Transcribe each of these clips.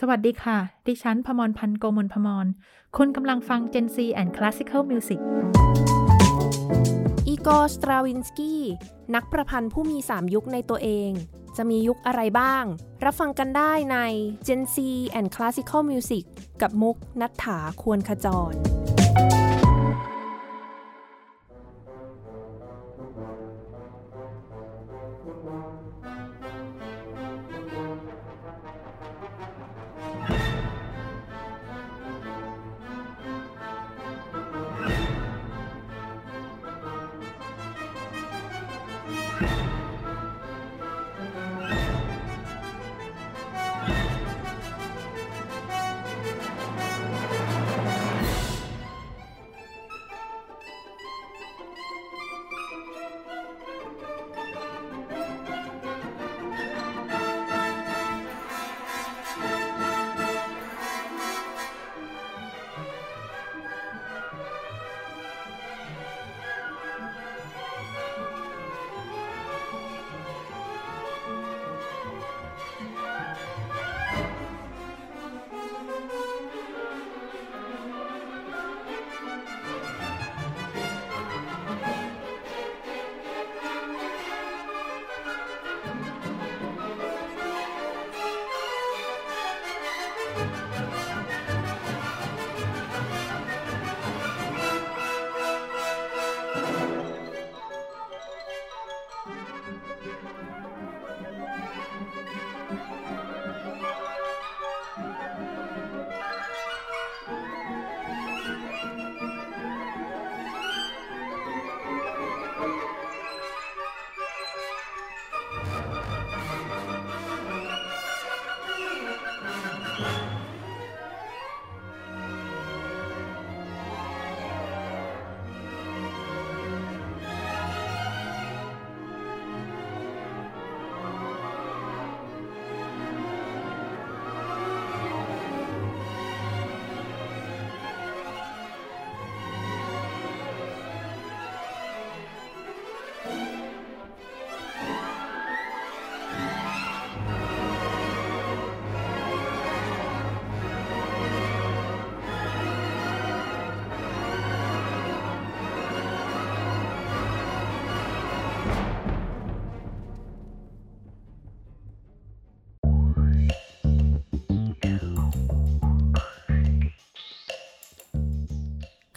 สวัสดีค่ะ ดิฉันพมรพันธ์โกมลพมร คุณกำลังฟัง Gen Z and Classical Music อีกอสตราวินสกี้ นักประพันธ์ผู้มี 3 ยุคในตัวเอง จะมียุคอะไรบ้าง รับฟังกันได้ใน Gen Z and Classical Music กับมุกนัฐถาควรขจร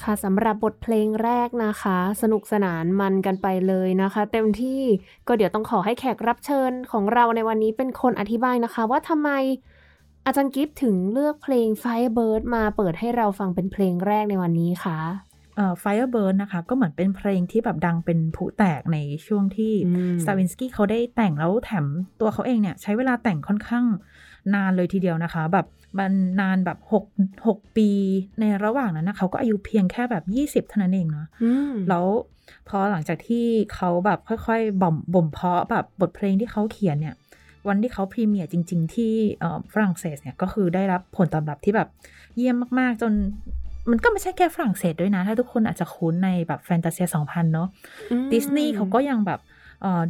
ค่ะสำหรับบทเพลงแรกนะคะ สนุกสนานมันกันไปเลยนะคะ เต็มที่ก็เดี๋ยวต้องขอให้แขกรับเชิญของเราในวันนี้เป็นคนอธิบายนะคะ ว่าทำไมอาจารย์กิฟถึงเลือกเพลง Firebird มาเปิดให้เราฟังเป็นเพลงแรกในวันนี้คะเอ่อ Firebird นะคะ ก็เหมือนเป็นเพลงที่แบบดังเป็นผุแตกในช่วงที่สตาวินสกี้เขาได้แต่งแล้วแถมตัวเขาเองเนี่ย ใช้เวลาแต่งค่อนข้างนานเลยทีเดียวนะคะ แบบ มันนานแบบหกหกปีในระหว่างนั้นนะเขาก็อายุเพียงแค่แบบยี่สิบเท่านั้นเองเนาะแล้วพอหลังจากที่เขาแบบค่อยๆบ่มบ่มเพาะแบบบทเพลงที่เขาเขียนเนี่ย วันที่เขา premiere จริง ๆ ที่ฝรั่งเศสเนี่ยก็คือได้รับผลตอบรับที่แบบเยี่ยมมากๆ จนมันก็ไม่ใช่แค่ฝรั่งเศสด้วยนะ ถ้าทุกคนอาจจะคุ้นในแบบ Fantasia สองพันเนาะดิสนีย์เขาก็ยังแบบ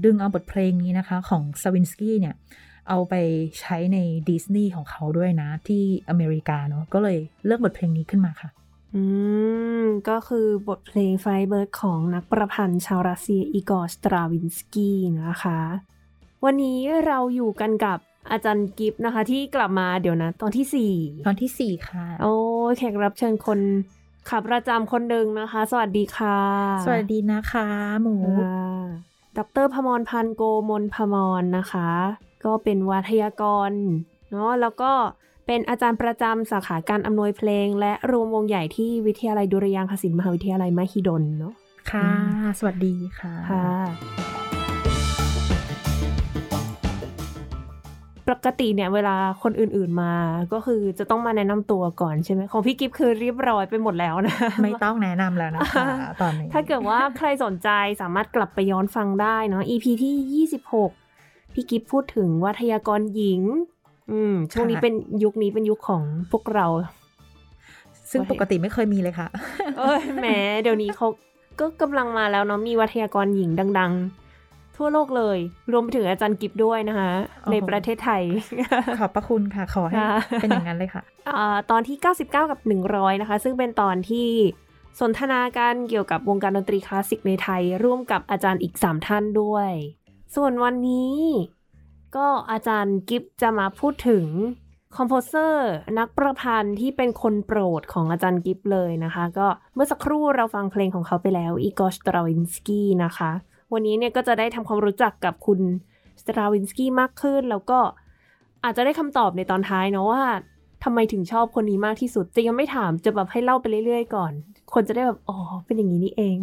ดึงเอาบทเพลงนี้นะคะ ของสตราวินสกี้เนี่ย เอาไปใช้ในดิสนีย์ของเขาด้วยนะ ที่อเมริกาเนาะก็เลยเลือกบทเพลงนี้ขึ้นมาค่ะ อืม ก็คือบทเพลง Firebird ของนักประพันธ์ชาวรัสเซียอีกอร์สตราวินสกี้นะคะ วันนี้เราอยู่กันกับอาจารย์กิฟนะคะ ที่กลับมาเดี๋ยวนะ ตอนที่สี่ตอนที่สี่ค่ะ โอ้แขกรับเชิญคนขับประจำคนหนึ่งนะคะ สวัสดีค่ะ สวัสดีนะคะ หมูดรพมรพันธ์โกมลพมรนะคะ ก็เป็นวัทยากรเนาะแล้วก็เป็นอาจารย์ประจำสาขาการอำนวยเพลง และรวมวงใหญ่ที่วิทยาลัยดุริยางคศิลป์มหาวิทยาลัยมหิดลเนาะค่ะ สวัสดีค่ะค่ะ ปกติเนี่ยเวลาคนอื่นๆมาก็คือจะต้องมาแนะนำตัวก่อนใช่ไหมของพี่กิฟคือเรียบร้อยไปหมดแล้วนะ ไม่ต้องแนะนำแล้วนะคะตอนนี้ ถ้าเกิดว่าใครสนใจสามารถกลับไปย้อนฟังได้เนาะ EP ที่ 26 พี่กิฟพูดถึงวัทยากรหญิง อืมช่วงนี้เป็นยุคนี้เป็นยุคของพวกเรา ซึ่งปกติไม่เคยมีเลยค่ะ เอ้ยแหมเดี๋ยวนี้เขาก็กำลังมาแล้วเนาะมีวัทยากรหญิงดังๆททั่วโลกเลย รวมไปถึงอาจารย์กิฟด้วยนะคะ ในประเทศไทย ขอบพระคุณค่ะ ขอให้เป็นอย่างนั้นเลยค่ะตอนที่ 99 กับ 100 นะคะ ซึ่งเป็นตอนที่สนทนาการเกี่ยวกับวงการดนตรีคลาสสิกในไทย ร่วมกับอาจารย์อีก 3 ท่านด้วย ส่วนวันนี้ก็อาจารย์กิฟจะมาพูดถึง composer นักประพันธ์ที่เป็นคนโปรดของอาจารย์กิฟเลยนะคะ ก็เมื่อสักครู่เราฟังเพลงของเขาไปแล้วอีกอร์ สตราวินสกี้นะคะ วันนี้เนี่ยก็จะได้ทำความรู้จักกับคุณสตราวินสกี้มากขึ้น แล้วก็อาจจะได้คำตอบในตอนท้ายเนาะว่าทำไมถึงชอบคนนี้มากที่สุดจะยังไม่ถามจะแบบให้เล่าไปเรื่อยๆ ก่อน คนจะได้แบบอ๋อเป็นอย่างนี้นี่เอง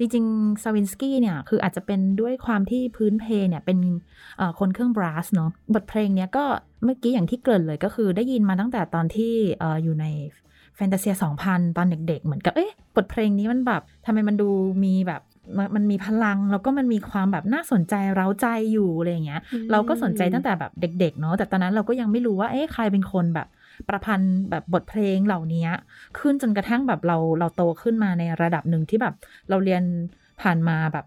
จริงๆซาวินสกี้เนี่ย คืออาจจะเป็นด้วยความที่พื้นเพเนี่ยเป็นคนเครื่องบรัสเนาะบทเพลงเนี้ยก็เมื่อกี้อย่างที่เกริ่นเลยก็คือได้ยินมาตั้งแต่ตอนที่อยู่ในแฟนตาเซีย2000 ตอนเด็กๆ เหมือนกับ เอ๊ะ บทเพลงนี้มันแบบทำไมมันดูมีแบบมันมีพลัง แล้วก็มันมีความแบบน่าสนใจเร้าใจอยู่อะไรเงี้ย เราก็สนใจตั้งแต่แบบเด็ก ๆ เนาะแต่ตอนนั้นเราก็ยังไม่รู้ว่าเอ๊ะใครเป็นคนแบบ ประพันธ์แบบบทเพลงเหล่านี้ขึ้นจนกระทั่งแบบเราเราโตขึ้นมาในระดับหนึ่งที่แบบเราเรียนผ่านมาแบบ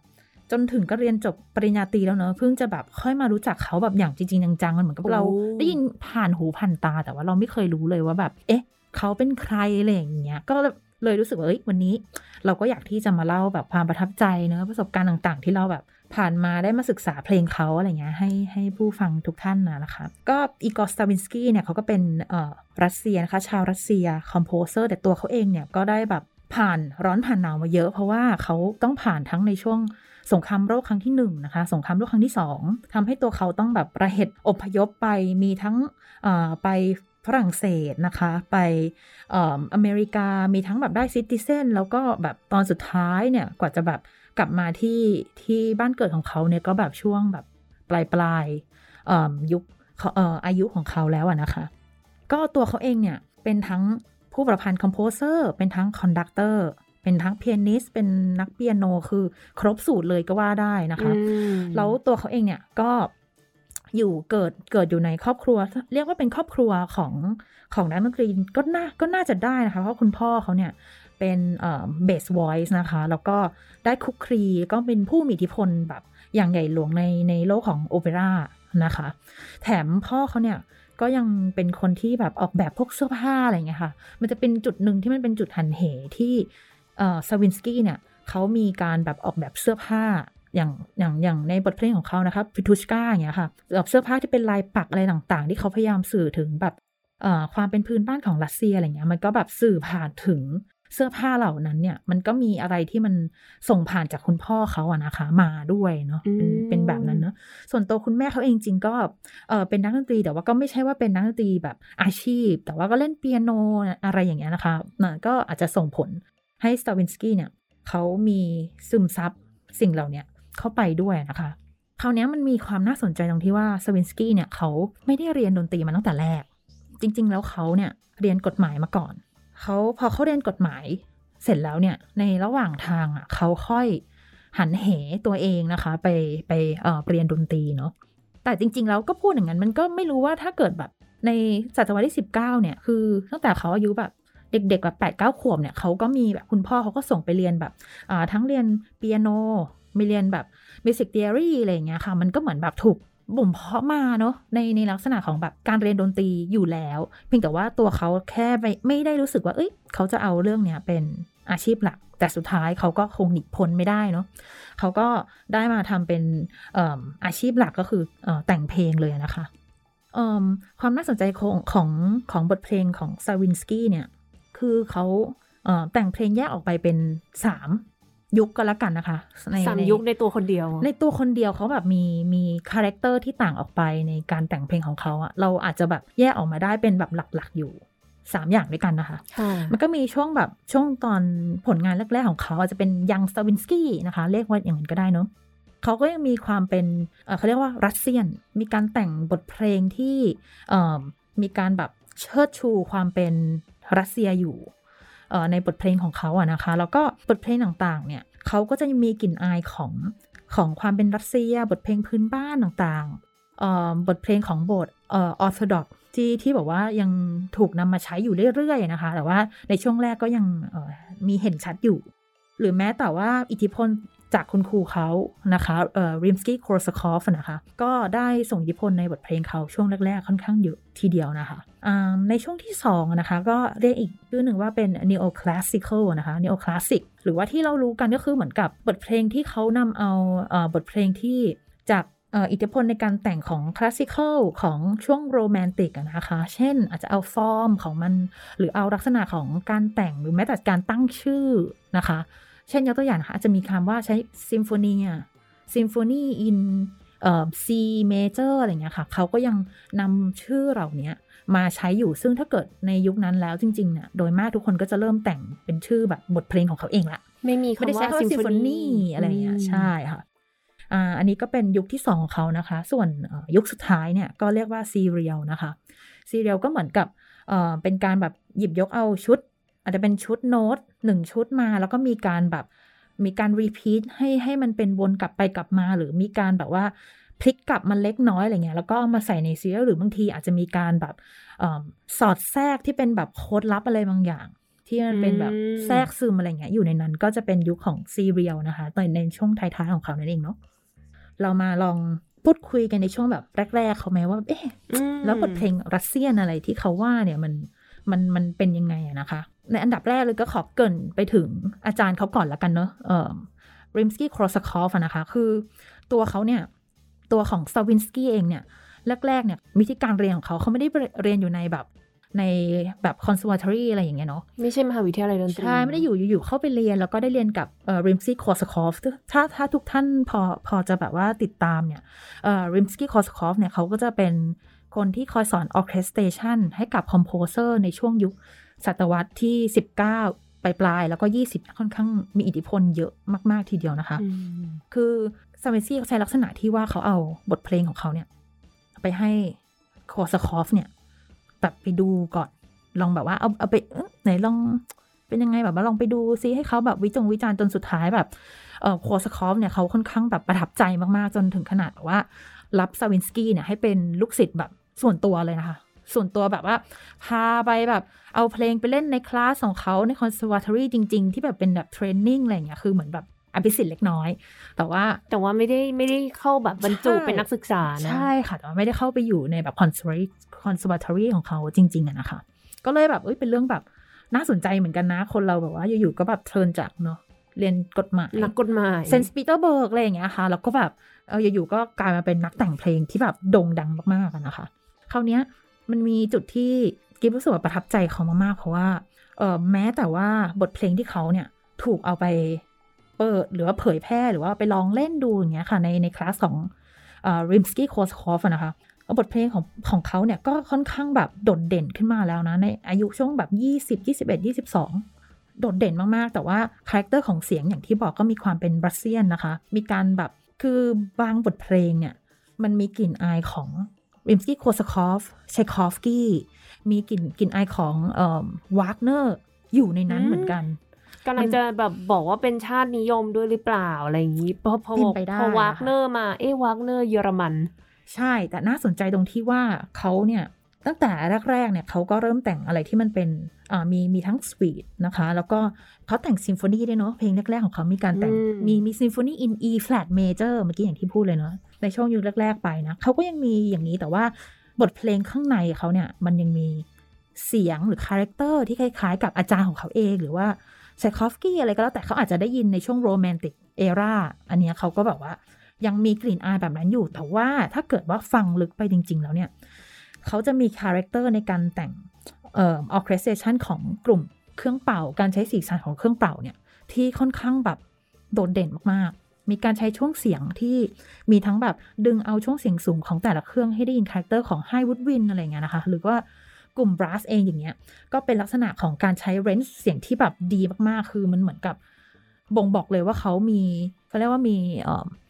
จนถึงก็เรียนจบปริญญาตรีแล้วเนอะเพิ่งจะแบบค่อยมารู้จักเขาแบบอย่างจริงๆจังๆมันเหมือนกับเราได้ยินผ่านหูผ่านตา แต่ว่าเราไม่เคยรู้เลยว่าแบบ เอ๊ะ เขาเป็นใครอะไรอย่างเงี้ยก็ เลยรู้สึกว่าเอ้ยวันนี้ เราก็อยากที่จะมาเล่าแบบความประทับใจเนอะประสบการณ์ต่างๆ ที่เราแบบผ่านมาได้มาศึกษาเพลงเขาอะไรเงี้ยให้ให้ผู้ฟังทุกท่านนะนะคะ ก็อีกอร์สตราวินสกี้เนี่ยเขาก็เป็นเอ่อ Russian นะคะ ชาวรัสเซีย composer แต่ตัวเขาเองเนี่ยก็ได้แบบผ่านร้อนผ่านหนาวมาเยอะ เพราะว่าเขาต้องผ่านทั้งในช่วงสงครามโลกครั้งที่1 นะคะสงครามโลกครั้งที่ 2ทำให้ตัวเขาต้องแบบประเหตุอพยพไปมีทั้งไป ฝรั่งเศสนะคะ ไปอเมริกามีทั้งแบบได้ citizen แล้วก็แบบตอนสุดท้ายเนี่ยกว่าจะแบบกลับมาที่ที่บ้านเกิดของเขาเนี่ยก็แบบช่วงแบบปลายปลายยุคอายุของเขาแล้วนะคะ ก็ตัวเขาเองเนี่ยเป็นทั้งผู้ประพันธ์ composer เป็นทั้ง conductor เป็นทั้ง pianist เป็นนักเปียโนคือครบสูตรเลยก็ว่าได้นะคะ แล้วตัวเขาเองเนี่ยก็ อยู่เกิดเกิดอยู่ในครอบครัว เรียกว่าเป็นครอบครัวของของนักดนตรีก็น่าก็น่าจะได้นะคะ เพราะคุณพ่อเขาเนี่ยเป็นเบสวอยซ์นะคะ แล้วก็ได้คุกครีก็เป็นผู้มีอิทธิพลแบบอย่างใหญ่หลวงในในโลกของโอเปร่านะคะ แถมพ่อเขาเนี่ยก็ยังเป็นคนที่แบบออกแบบพวกเสื้อผ้าอะไรเงี้ยค่ะ มันจะเป็นจุดหนึ่งที่มันเป็นจุดหันเหที่สวินสกี้เนี่ยเขามีการแบบออกแบบเสื้อผ้า อย่างอย่างอย่างในบทเพลงของเขานะคะฟิทูชกาอย่างเงี้ยค่ะแบบเสื้อผ้าที่เป็นลายปักอะไรต่างๆ ที่เขาพยายามสื่อถึงแบบความเป็นพื้นบ้านของรัสเซียอะไรเงี้ยมันก็แบบสื่อผ่านถึงเสื้อผ้าเหล่านั้นเนี่ย มันก็มีอะไรที่มันส่งผ่านจากคุณพ่อเขาอะนะคะ มาด้วยเนาะเป็นเป็นแบบนั้นเนาะส่วนตัวคุณแม่เขาเองจริงก็เออเป็นนักดนตรีแต่ว่าก็ไม่ใช่ว่าเป็นนักดนตรีแบบอาชีพ แต่ว่าก็เล่นเปียโนอะไรอย่างเงี้ยนะคะนะก็อาจจะส่งผลให้สตราวินสกี้เนี่ยเขามีซึมซับสิ่งเหล่านี้ เข้าไปด้วยนะคะคราวนี้มันมีความน่าสนใจตรงที่ว่าสตราวินสกี้เนี่ยเขาไม่ได้เรียนดนตรีมาตั้งแต่แรก จริง ๆ แล้วเขาเนี่ยเรียนกฎหมายมาก่อนเขาพอเขาเรียนกฎหมายเสร็จแล้วเนี่ยในระหว่างทางอะเขาค่อยหันเหตัวเองนะคะ ไปไปเอ่อเรียนดนตรีเนาะแต่จริง ๆ แล้วก็พูดอย่างนั้นมันก็ไม่รู้ว่าถ้าเกิดแบบในศตวรรษที่สิบเก้าเนี่ยคือตั้งแต่เขาอายุแบบเด็กๆแบบแปดเก้าขวบเนี่ยเขาก็มีแบบคุณพ่อเขาก็ส่งไปเรียนแบบทั้งเรียนเปียโน มีเรียนแบบ basic theory อะไรเงี้ยค่ะ มันก็เหมือนแบบถูกบ่มเพาะมาเนาะในในลักษณะของแบบการเรียนดนตรีอยู่แล้ว เพียงแต่ว่าตัวเขาแค่ไม่ไม่ได้รู้สึกว่า เอ้ย เขาจะเอาเรื่องเนี้ยเป็นอาชีพหลัก แต่สุดท้ายเขาก็คงหนีพ้นไม่ได้เนาะเขาก็ได้มาทำเป็นอาชีพหลักก็คือเออแต่งเพลงเลยนะคะความน่าสนใจของของของบทเพลงของสตราวินสกี้เนี่ย คือเขาแต่งเพลงแยกออกไปเป็นสาม ยุคก็แล้วกันนะคะสามยุคในตัวคนเดียว ในตัวคนเดียวเขาแบบมีมี character ที่ต่างออกไปในการแต่งเพลงของเขาอะเราอาจจะแบบแยกออกมาได้เป็นแบบหลักๆอยู่สามอย่างด้วยกันนะคะ มันก็มีช่วงแบบช่วงตอนผลงานแรก ๆ ของเขาอาจจะเป็น young Stravinsky นะคะ เรียกว่าอย่างนั้นก็ได้เนาะเขาก็ยังมีความเป็นเขาเรียกว่ารัสเซียน มีการแต่งบทเพลงที่มีการแบบเชิดชูความเป็นรัสเซียอยู่ ในบทเพลงของเขาอะนะคะ แล้วก็บทเพลงต่างๆ เนี่ยเขาก็จะมีกลิ่นอายของของความเป็นรัสเซีย บทเพลงพื้นบ้านต่างๆ บทเพลงของโบสออร์โธดอกที่ที่บอกว่ายังถูกนำมาใช้อยู่เรื่อยๆนะคะ แต่ว่าในช่วงแรกก็ยังมีเห็นชัดอยู่ หรือแม้แต่ว่าอิทธิพลจากคุณครูเขานะคะเออริมสกี้ คอร์ซาคอฟนะคะ ก็ได้ส่งอิทธิพลในบทเพลงเขาช่วงแรก ๆ ค่อนข้างเยอะทีเดียวนะคะ ในช่วงที่2นะคะก็เรียกอีกชื่อหนึ่งว่าเป็น neo classical นะคะ neo classic หรือว่าที่เรารู้กันก็คือเหมือนกับบทเพลงที่เขานำเอาบทเพลงที่จากอิทธิพลในการแต่งของ classical ของช่วง romantic นะคะ เช่นอาจจะเอาฟอร์มของมัน หรือเอาลักษณะของการแต่งหรือแม้แต่การตั้งชื่อนะคะ เช่นยกตัวอย่างนะคะอาจจะมีคำว่าใช้ sinfonia symphony in เอ่อ C major อะไรเงี้ยค่ะ เขาก็ยังนำชื่อเหล่านี้ มาใช้อยู่ซึ่งถ้าเกิดในยุคนั้นแล้วจริงๆเนี่ยโดยมากทุกคนก็จะเริ่มแต่งเป็นชื่อแบบบทเพลงของเขาเองละไม่มีคำว่า symphony อะไรเงี้ยใช่ค่ะอันนี้ก็เป็นยุคที่สองของเขานะคะ ส่วนยุคสุดท้ายเนี่ยก็เรียกว่า serial นะคะ serial ก็เหมือนกับเป็นการแบบหยิบยกเอาชุด อาจจะเป็นชุดโน้ตหนึ่งชุดมา แล้วก็มีการแบบมีการ repeat ให้ให้มันเป็นวนกลับไปกลับมา หรือมีการแบบว่า พลิกกลับมันเล็กน้อยอะไรเงี้ยแล้วก็มาใส่ใน serial หรือบางทีอาจจะมีการแบบสอดแทรกที่เป็นแบบโค้ดลับอะไรบางอย่าง ที่มันเป็นแบบแทรกซึมอะไรเงี้ยอยู่ในนั้นก็จะเป็นยุคของ serial นะคะในในช่วงท้ายๆของเขานั่นเองเนาะเรามาลองพูดคุยกันในช่วงแบบแรก ๆ เขาไหมว่า เอ๊ะแล้วบทเพลง Russian อะไรที่เขาว่าเนี่ยมันมันมันเป็นยังไงอะนะคะ ในอันดับแรกเลยก็ขอเกินไปถึงอาจารย์เขาก่อนละกันเนอะเอ่อริมสกี้คอร์ซาคอฟนะคะ คือตัวเขาเนี่ย ตัวของสตราวินสกี้เองเนี่ยแรกๆเนี่ยวิธีการเรียนของเขาเขาไม่ได้เรียนอยู่ในแบบในแบบ conservatory อะไรอย่างเงี้ยเนาะไม่ใช่มหาวิทยาลัยดนตรีใช่ ไม่ได้อยู่อยู่เข้าไปเรียน แล้วก็ได้เรียนกับเอ่อริมสกี้คอร์ซาคอฟถ้าถ้าทุกท่านพอพอจะแบบว่าติดตามเนี่ยเอ่อริมสกี้คอร์ซาคอฟเนี่ยเขาก็จะเป็นคนที่คอยสอน orchestration ให้กับ composer ในช่วงยุคศตวรรษที่ 19ปลายปลายแล้วก็ 20 ค่อนข้างมีอิทธิพลเยอะมาก ๆ ทีเดียวนะคะ คือ สตราวินสกี้เขาใช้ลักษณะที่ว่าเขาเอาบทเพลงของเขาเนี่ย ไปให้คอร์ซาคอฟเนี่ย แบบไปดูก่อน ลองแบบว่าเอาเอาไปไหนลองเป็นยังไงแบบว่าลองไปดูซิให้เขาแบบวิจงวิจารณ์จนสุดท้ายแบบเออคอร์ซาคอฟเนี่ยเขาค่อนข้างแบบประทับใจมากๆ จนถึงขนาดว่า รับสตราวินสกี้เนี่ยให้เป็นลูกศิษย์แบบส่วนตัวเลยนะคะ ส่วนตัวแบบว่า พาไปแบบเอาเพลงไปเล่นในคลาสของเขาใน conservatory จริง ๆ ที่แบบเป็นแบบ training อะไรเงี้ยคือเหมือนแบบ อภิสิทธิ์เล็กน้อย แต่ว่าแต่ว่าไม่ได้ไม่ได้เข้าแบบบรรจุเป็นนักศึกษานะ ใช่ค่ะ แต่ว่าไม่ได้เข้าไปอยู่ในแบบคอนเสิร์ตconservatory ของเขาจริง ๆอะนะคะ ก็เลยแบบเอ้ยเป็นเรื่องแบบน่าสนใจเหมือนกันนะ คนเราแบบว่าอยู่ๆก็แบบ turn จากเนาะเรียนกฎหมายนักกฎหมายเซนต์ปีเตอร์สเบิร์กอะไรอย่างเงี้ยค่ะแล้วก็แบบเอออยู่ๆก็กลายมาเป็นนักแต่งเพลงที่แบบโด่งดังมากๆนะคะคราวนี้มันมีจุดที่กิฟรู้สึกว่าประทับใจเขามากๆเพราะว่าเออแม้แต่ว่าบทเพลงที่เขาเนี่ยถูกเอาไป เปิดหรือว่าเผยแพร่หรือว่าไปลองเล่นดูอย่างเงี้ยค่ะ ในในคลาสของริมสกี้คอร์ซาคอฟนะคะบทเพลงของของเขาเนี่ยก็ค่อนข้างแบบโดดเด่นขึ้นมาแล้วนะ ในอายุช่วงแบบ 20 21 22 โดดเด่นมาก ๆ แต่ว่า character ของเสียงอย่างที่บอกก็มีความเป็น Russian นะคะ มีการแบบคือบางบทเพลงเนี่ย มันมีกลิ่นอายของริมสกี้คอร์ซาคอฟไชคอฟสกี้มีกลิ่นกลิ่นอายของเอ่อวากเนอร์อยู่ในนั้นเหมือนกัน กำลังจะแบบบอกว่าเป็นชาตินิยมด้วยหรือเปล่าอะไรอย่างนี้พอพอพอวากเนอร์มาเอ๊วากเนอร์เยอรมัน ใช่แต่น่าสนใจตรงที่ว่าเขาเนี่ยตั้งแต่แรกๆเนี่ยเขาก็เริ่มแต่งอะไรที่มันเป็นมีมีทั้งสวีทนะคะ แล้วก็เขาแต่งซิมโฟนีด้วยเนาะเพลงแรกๆของเขามีการแต่งมีมีซิมโฟนีอิน E flat major เมื่อกี้อย่างที่พูดเลยเนาะในช่วงยุคแรกๆไปนะเขาก็ยังมีอย่างนี้แต่ว่าบทเพลงข้างในเขาเนี่ยมันยังมีเสียงหรือ character ที่คล้ายๆ กับอาจารย์ของเขาเอง หรือว่า ไชคอฟสกี้อะไรก็แล้วแต่เขาอาจจะได้ยินในช่วง Romantic era อันนี้เขาก็แบบว่ายังมีกลิ่นอายแบบนั้นอยู่ แต่ว่าถ้าเกิดว่าฟังลึกไปจริง ๆ แล้วเนี่ย เขาจะมี character ในการแต่งเอ่อ orchestration ของกลุ่มเครื่องเป่า การใช้สีสันของเครื่องเป่าเนี่ย ที่ค่อนข้างแบบโดดเด่นมากๆ มีการใช้ช่วงเสียงที่มีทั้งแบบดึงเอาช่วงเสียงสูงของแต่ละเครื่องให้ได้ยิน character ของ high woodwind อะไรเงี้ยนะคะ หรือว่า กลุ่ม brass เองอย่างเงี้ย ก็เป็นลักษณะของการใช้ range เสียงที่แบบดีมากๆ คือมันเหมือนกับบ่งบอกเลยว่าเขามีเขาเรียกว่ามี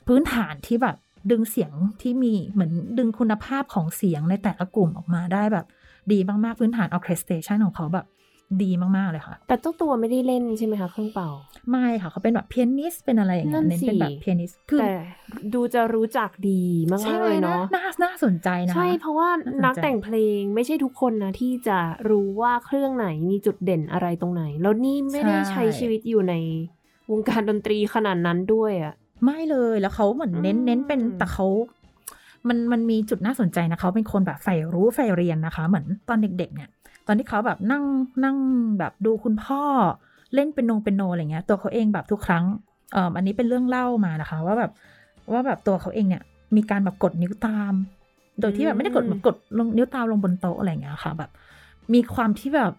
พื้นฐานที่แบบดึงเสียงที่มีเหมือนดึงคุณภาพของเสียงในแต่ละกลุ่มออกมาได้แบบดีมากๆ พื้นฐาน orchestration ของเขาแบบ ดีมาก ๆ เลยค่ะ แต่เจ้าตัวไม่ได้เล่นใช่ไหมคะเครื่องเป่า ไม่ค่ะ เขาเป็นแบบ pianist เป็นอะไรอย่างเงี้ยเน้นเป็นแบบ pianist คือแต่ดูจะรู้จักดีมากเลยเนาะน่าน่าสนใจนะ ใช่เพราะว่านักแต่งเพลงไม่ใช่ทุกคนนะ ที่จะรู้ว่าเครื่องไหนมีจุดเด่นอะไรตรงไหน แล้วนี่ไม่ได้ใช้ชีวิตอยู่ในวงการดนตรีขนาดนั้นด้วยอะ่ะไม่เลยแล้วเขาเหมือนเน้นเน้นเป็นแต่เขามันมันมีจุดน่าสนใจนะเขาเป็นคนแบบใฝ่รู้ใฝ่เรียนนะคะ เหมือนตอนเด็กๆเนี่ย ตอนที่เขาแบบนั่งนั่งแบบดูคุณพ่อเล่นเป็นนงเป็นโนอะไรเงี้ยตัวเขาเองแบบทุกครั้งเอ่ออันนี้เป็นเรื่องเล่ามานะคะ ว่าแบบว่าแบบตัวเขาเองเนี่ยมีการแบบกดนิ้วตาม โดยที่แบบไม่ได้กดแบบกดลงนิ้วตามลงบนโต๊ะอะไรเงี้ยค่ะ แบบ มีความที่แบบ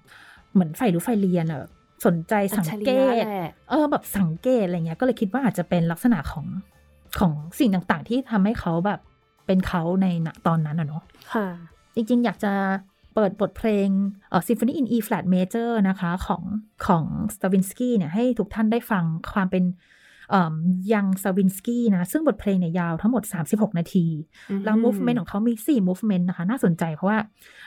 เหมือนใฝ่รู้ใฝ่เรียนอะแบบสนใจสังเกต เออแบบสังเกตอะไรเงี้ย ก็เลยคิดว่าอาจจะเป็นลักษณะของของสิ่งต่างๆ ที่ทำให้เขาแบบเป็นเขาในณตอนนั้นอะเนาะค่ะ จริงๆ อยากจะ เปิดบทเพลงเอ่อ Symphony in E flat major นะคะของของสตราวินสกี้เนี่ยให้ทุกท่านได้ฟังความเป็น young สตราวินสกี้นะ ซึ่งบทเพลงเนี่ยยาวทั้งหมด 36 นาที แล้ว movement ของเขามี 4 movement นะคะ น่าสนใจเพราะว่า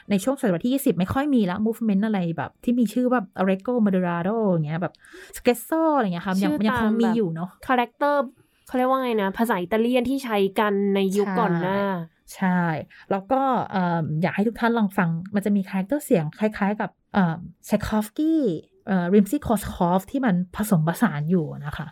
ในช่วงศตวรรษที่ 20 ไม่ค่อยมีละ movement อะไรแบบ ที่มีชื่อแบบ Allegro Moderato อย่างเงี้ยแบบ Scherzo อะไรเงี้ยค่ะยังยังคงมีอยู่เนาะ character เขาเรียกว่าไงนะ ภาษาอิตาเลียนที่ใช้กันในยุคก่อนหน้า ใช่ แล้วก็อยากให้ทุกท่านลองฟัง มันจะมี character เสียงคล้าย ๆ กับไชคอฟสกี้ริมสกี้คอร์ซาคอฟที่มันผสมผสานอยู่นะคะ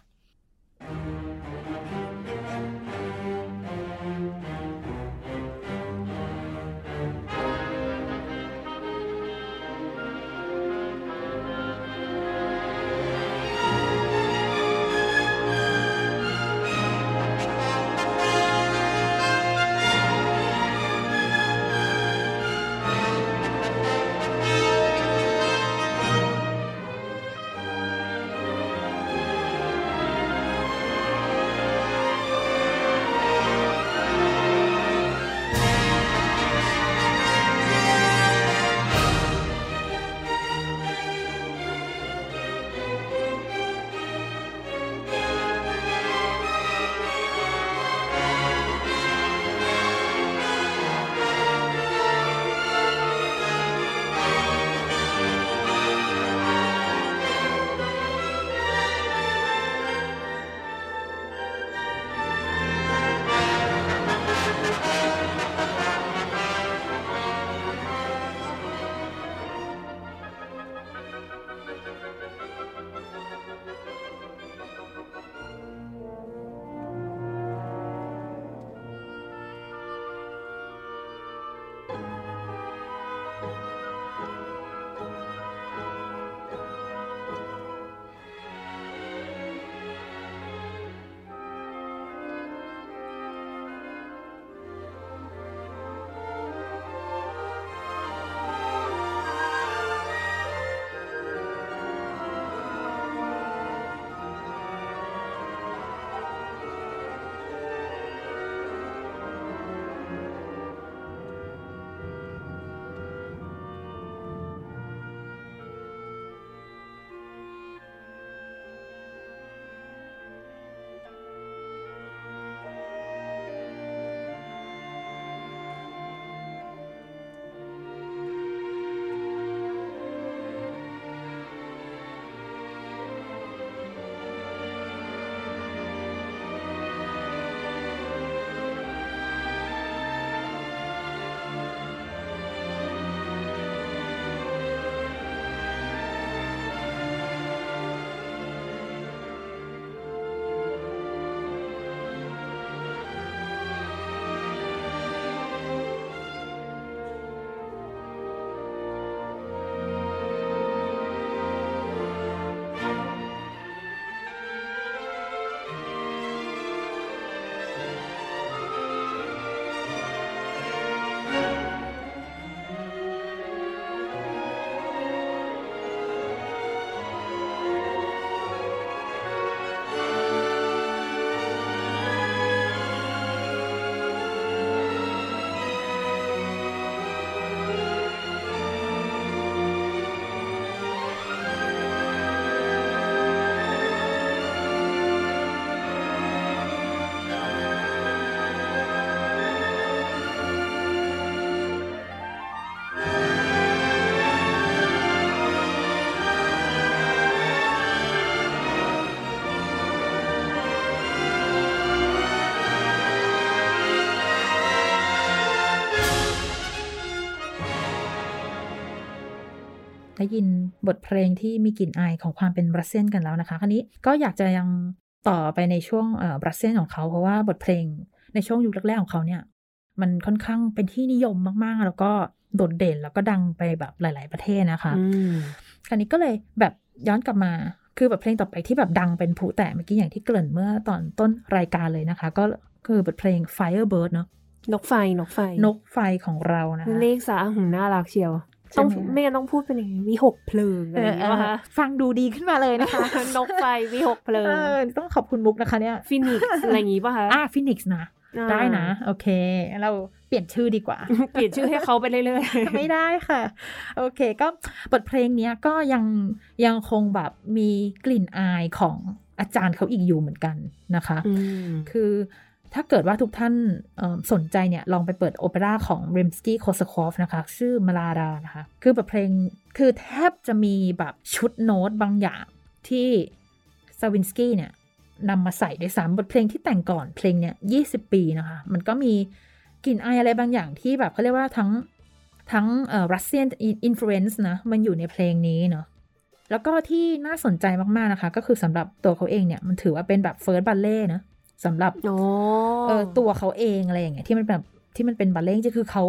ได้ยินบทเพลงที่มีกลิ่นอายของความเป็นบรัสเซียนกันแล้วนะคะคราวนี้ก็อยากจะยังต่อไปในช่วงบรัสเซียนของเขา เพราะว่าบทเพลงในช่วงยุคแรกๆของเขาเนี่ย มันค่อนข้างเป็นที่นิยมมากๆ แล้วก็โดดเด่นแล้วก็ดังไปแบบหลาย ๆ ประเทศนะคะคราวนี้ก็เลยแบบย้อนกลับมาคือแบบเพลงต่อไปที่แบบดังเป็นผู้แต่เมื่อกี้อย่างที่เกริ่นเมื่อตอนต้นรายการเลยนะคะ ก็คือบทเพลง Firebird เนาะนกไฟนกไฟ นกไฟของเรานะคะเลขสาหงน่ารักเชียว ต้องไม่งั้นต้องพูดเป็นอย่างนี้วิหกเพลิงอะไรอย่างเงี้ยคะฟังดูดีขึ้นมาเลยนะคะ นกไฟวิหกเพลิงต้องขอบคุณมุกนะคะเนี่ย phoenix อะไรอย่างงี้ป่ะคะอ่า phoenix นะได้นะ โอเคเราเปลี่ยนชื่อดีกว่า เปลี่ยนชื่อให้เขาไปเรื่อยๆ ไม่ได้ค่ะ โอเค ก็บทเพลงนี้ก็ยังยังคงแบบมีกลิ่นอายของอาจารย์เขาอีกอยู่เหมือนกันนะคะ คือ ถ้าเกิดว่าทุกท่านสนใจเนี่ย ลองไปเปิดโอเปร่าของริมสกี้คอร์ซาคอฟนะคะ ชื่อมลาดานะคะ คือแบบเพลงคือแทบจะมีแบบชุดโน้ตบางอย่างที่สตราวินสกี้เนี่ยนำมาใส่ด้วยซ้ำบทเพลงที่แต่งก่อนเพลงเนี่ยยี่สิบปีนะคะ มันก็มีกลิ่นอายอะไรบางอย่างที่แบบเขาเรียกว่าทั้งทั้ง Russian influence นะ มันอยู่ในเพลงนี้เนาะแล้วก็ที่น่าสนใจมาก ๆ นะคะ ก็คือสำหรับตัวเขาเองเนี่ย มันถือว่าเป็นแบบเฟิร์สบัลเล่นะ สำหรับเออตัวเขาเองอะไรอย่างเงี้ยที่มันแบบที่มันเป็นบัลเล่งจะคือเขา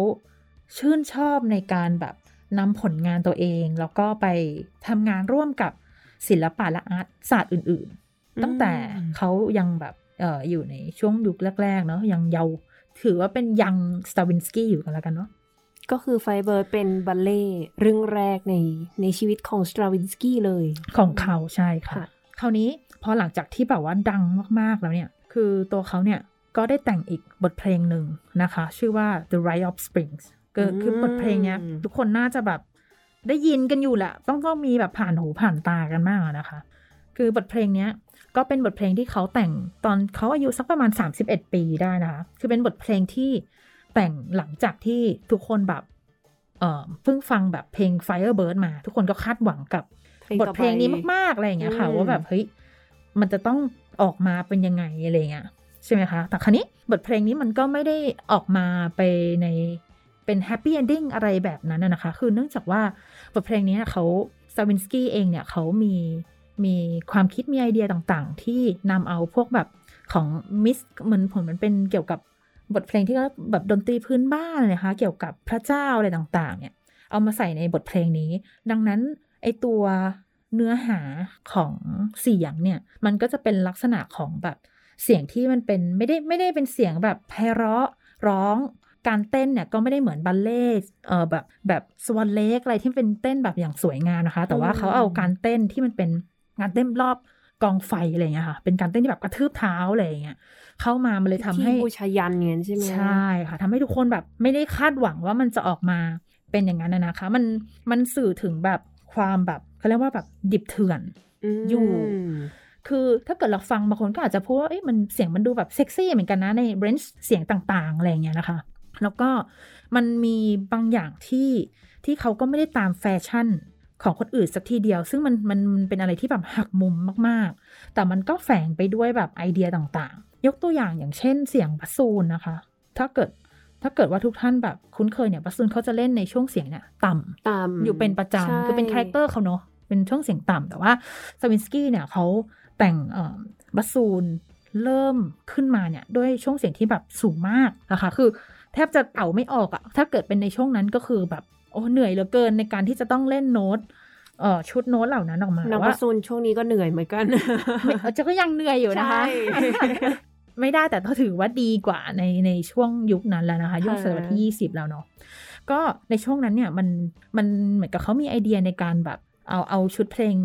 ชื่นชอบในการแบบนำผลงานตัวเอง แล้วก็ไปทำงานร่วมกับศิลปะและอาร์ตศาสตร์อื่น ๆ ตั้งแต่เขายังแบบเอออยู่ในช่วงยุคแรก ๆ เนาะยังเยาว์ถือว่าเป็นยังสตาวินสกี้อยู่กันแล้วกันเนาะก็คือ Firebird เป็นบัลเลต์เรื่องแรกในในชีวิตของสตราวินสกี้เลย ของเขาใช่ค่ะ คราวนี้พอหลังจากที่แบบว่าดังมากๆแล้วเนี่ย คือตัวเขาเนี่ย ก็ได้แต่งอีกบทเพลงหนึ่งนะคะ ชื่อว่า The Rite of Springs ก็คือบทเพลงเนี้ย ทุกคนน่าจะแบบได้ยินกันอยู่แหละ ต้องต้องมีแบบผ่านหูผ่านตากันมากนะคะ คือบทเพลงเนี้ย ก็เป็นบทเพลงที่เขาแต่งตอนเขาอายุสักประมาณ 31 ปีได้นะคะ คือเป็นบทเพลงที่แต่งหลังจากที่ทุกคนแบบเอ่อเพิ่งฟังแบบเพลง Firebird มา ทุกคนก็คาดหวังกับบทเพลงนี้มาก ๆ อะไรอย่างเงี้ยค่ะ ว่าแบบเฮ้ยมันจะต้อง ออกมาเป็นยังไงอะไรเงี้ยใช่ไหมคะ แต่คราวนี้บทเพลงนี้มันก็ไม่ได้ออกมาไปในเป็น happy ending อะไรแบบนั้นนะคะ คือเนื่องจากว่าบทเพลงนี้เขาสตราวินสกี้เองเนี่ยเขามีมีความคิดมีไอเดียต่างๆ ที่นำเอาพวกแบบของมิสเหมือนผมมันเป็นเกี่ยวกับบทเพลงที่แบบดนตรีพื้นบ้านนะคะเกี่ยวกับพระเจ้าอะไรต่างๆ เนี่ย เอามาใส่ในบทเพลงนี้ ดังนั้นไอตัว เนื้อหาของเสียงเนี่ย มันก็จะเป็นลักษณะของแบบเสียงที่มันเป็นไม่ได้ไม่ได้เป็นเสียงแบบไพเราะร้องการเต้นเนี่ยก็ไม่ได้เหมือนบัลเล่เออแบบแบบสวอนเล็กอะไรที่เป็นเต้นแบบอย่างสวยงามนะคะ แต่ว่าเขาเอาการเต้นที่มันเป็นงานเต้นรอบกองไฟอะไรเงี้ยค่ะ เป็นการเต้นที่แบบกระทืบเท้าอะไรเงี้ย เข้ามามันเลยทำให้บูชายันเงี้ยใช่ไหมใช่ค่ะทำให้ทุกคนแบบไม่ได้คาดหวังว่ามันจะออกมาเป็นอย่างนั้นนะคะ มันมันสื่อถึงแบบความแบบ เขาเรียกว่าแบบดิบเถื่อนอยู่ คือถ้าเกิดเราฟังบางคนก็อาจจะพูดว่าเอ้ยมันเสียงมันดูแบบเซ็กซี่เหมือนกันนะในเรนจ์เสียงต่างๆ อะไรเงี้ยนะคะ แล้วก็มันมีบางอย่างที่ที่เขาก็ไม่ได้ตามแฟชั่นของคนอื่นสักทีเดียว ซึ่งมันมันเป็นอะไรที่แบบหักมุมมากๆ แต่มันก็แฝงไปด้วยแบบไอเดียต่างๆ ยกตัวอย่างอย่างเช่นเสียงบัสซูนนะคะ ถ้าเกิด ถ้าเกิดว่าทุกท่านแบบคุ้นเคยเนี่ยบัสซูนเขาจะเล่นในช่วงเสียงเนี่ยต่ำต่ำอยู่เป็นประจำคือเป็น character เขาเนาะเป็นช่วงเสียงต่ำแต่ว่าสตราวินสกี้เนี่ยเขาแต่งบัสซูนเริ่มขึ้นมาเนี่ยด้วยช่วงเสียงที่แบบสูงมากนะคะคือแทบจะเป่าไม่ออกอะถ้าเกิดเป็นในช่วงนั้นก็คือแบบโอ้เหนื่อยเหลือเกินในการที่จะต้องเล่นโน้ตเออชุดโน้ตเหล่านั้นออกมาน้องบัสซูนช่วงนี้ก็เหนื่อยเหมือนกันจะก็ยังเหนื่อยอยู่นะคะ ไม่ได้แต่ก็ถือว่าดีกว่าในในช่วงยุคนั้นแล้วนะคะ ยุคศตวรรษที่ยี่สิบแล้วเนาะก็ในช่วงนั้นเนี่ยมันมันเหมือนกับเขามีไอเดียในการแบบเอาเอาชุดเพลง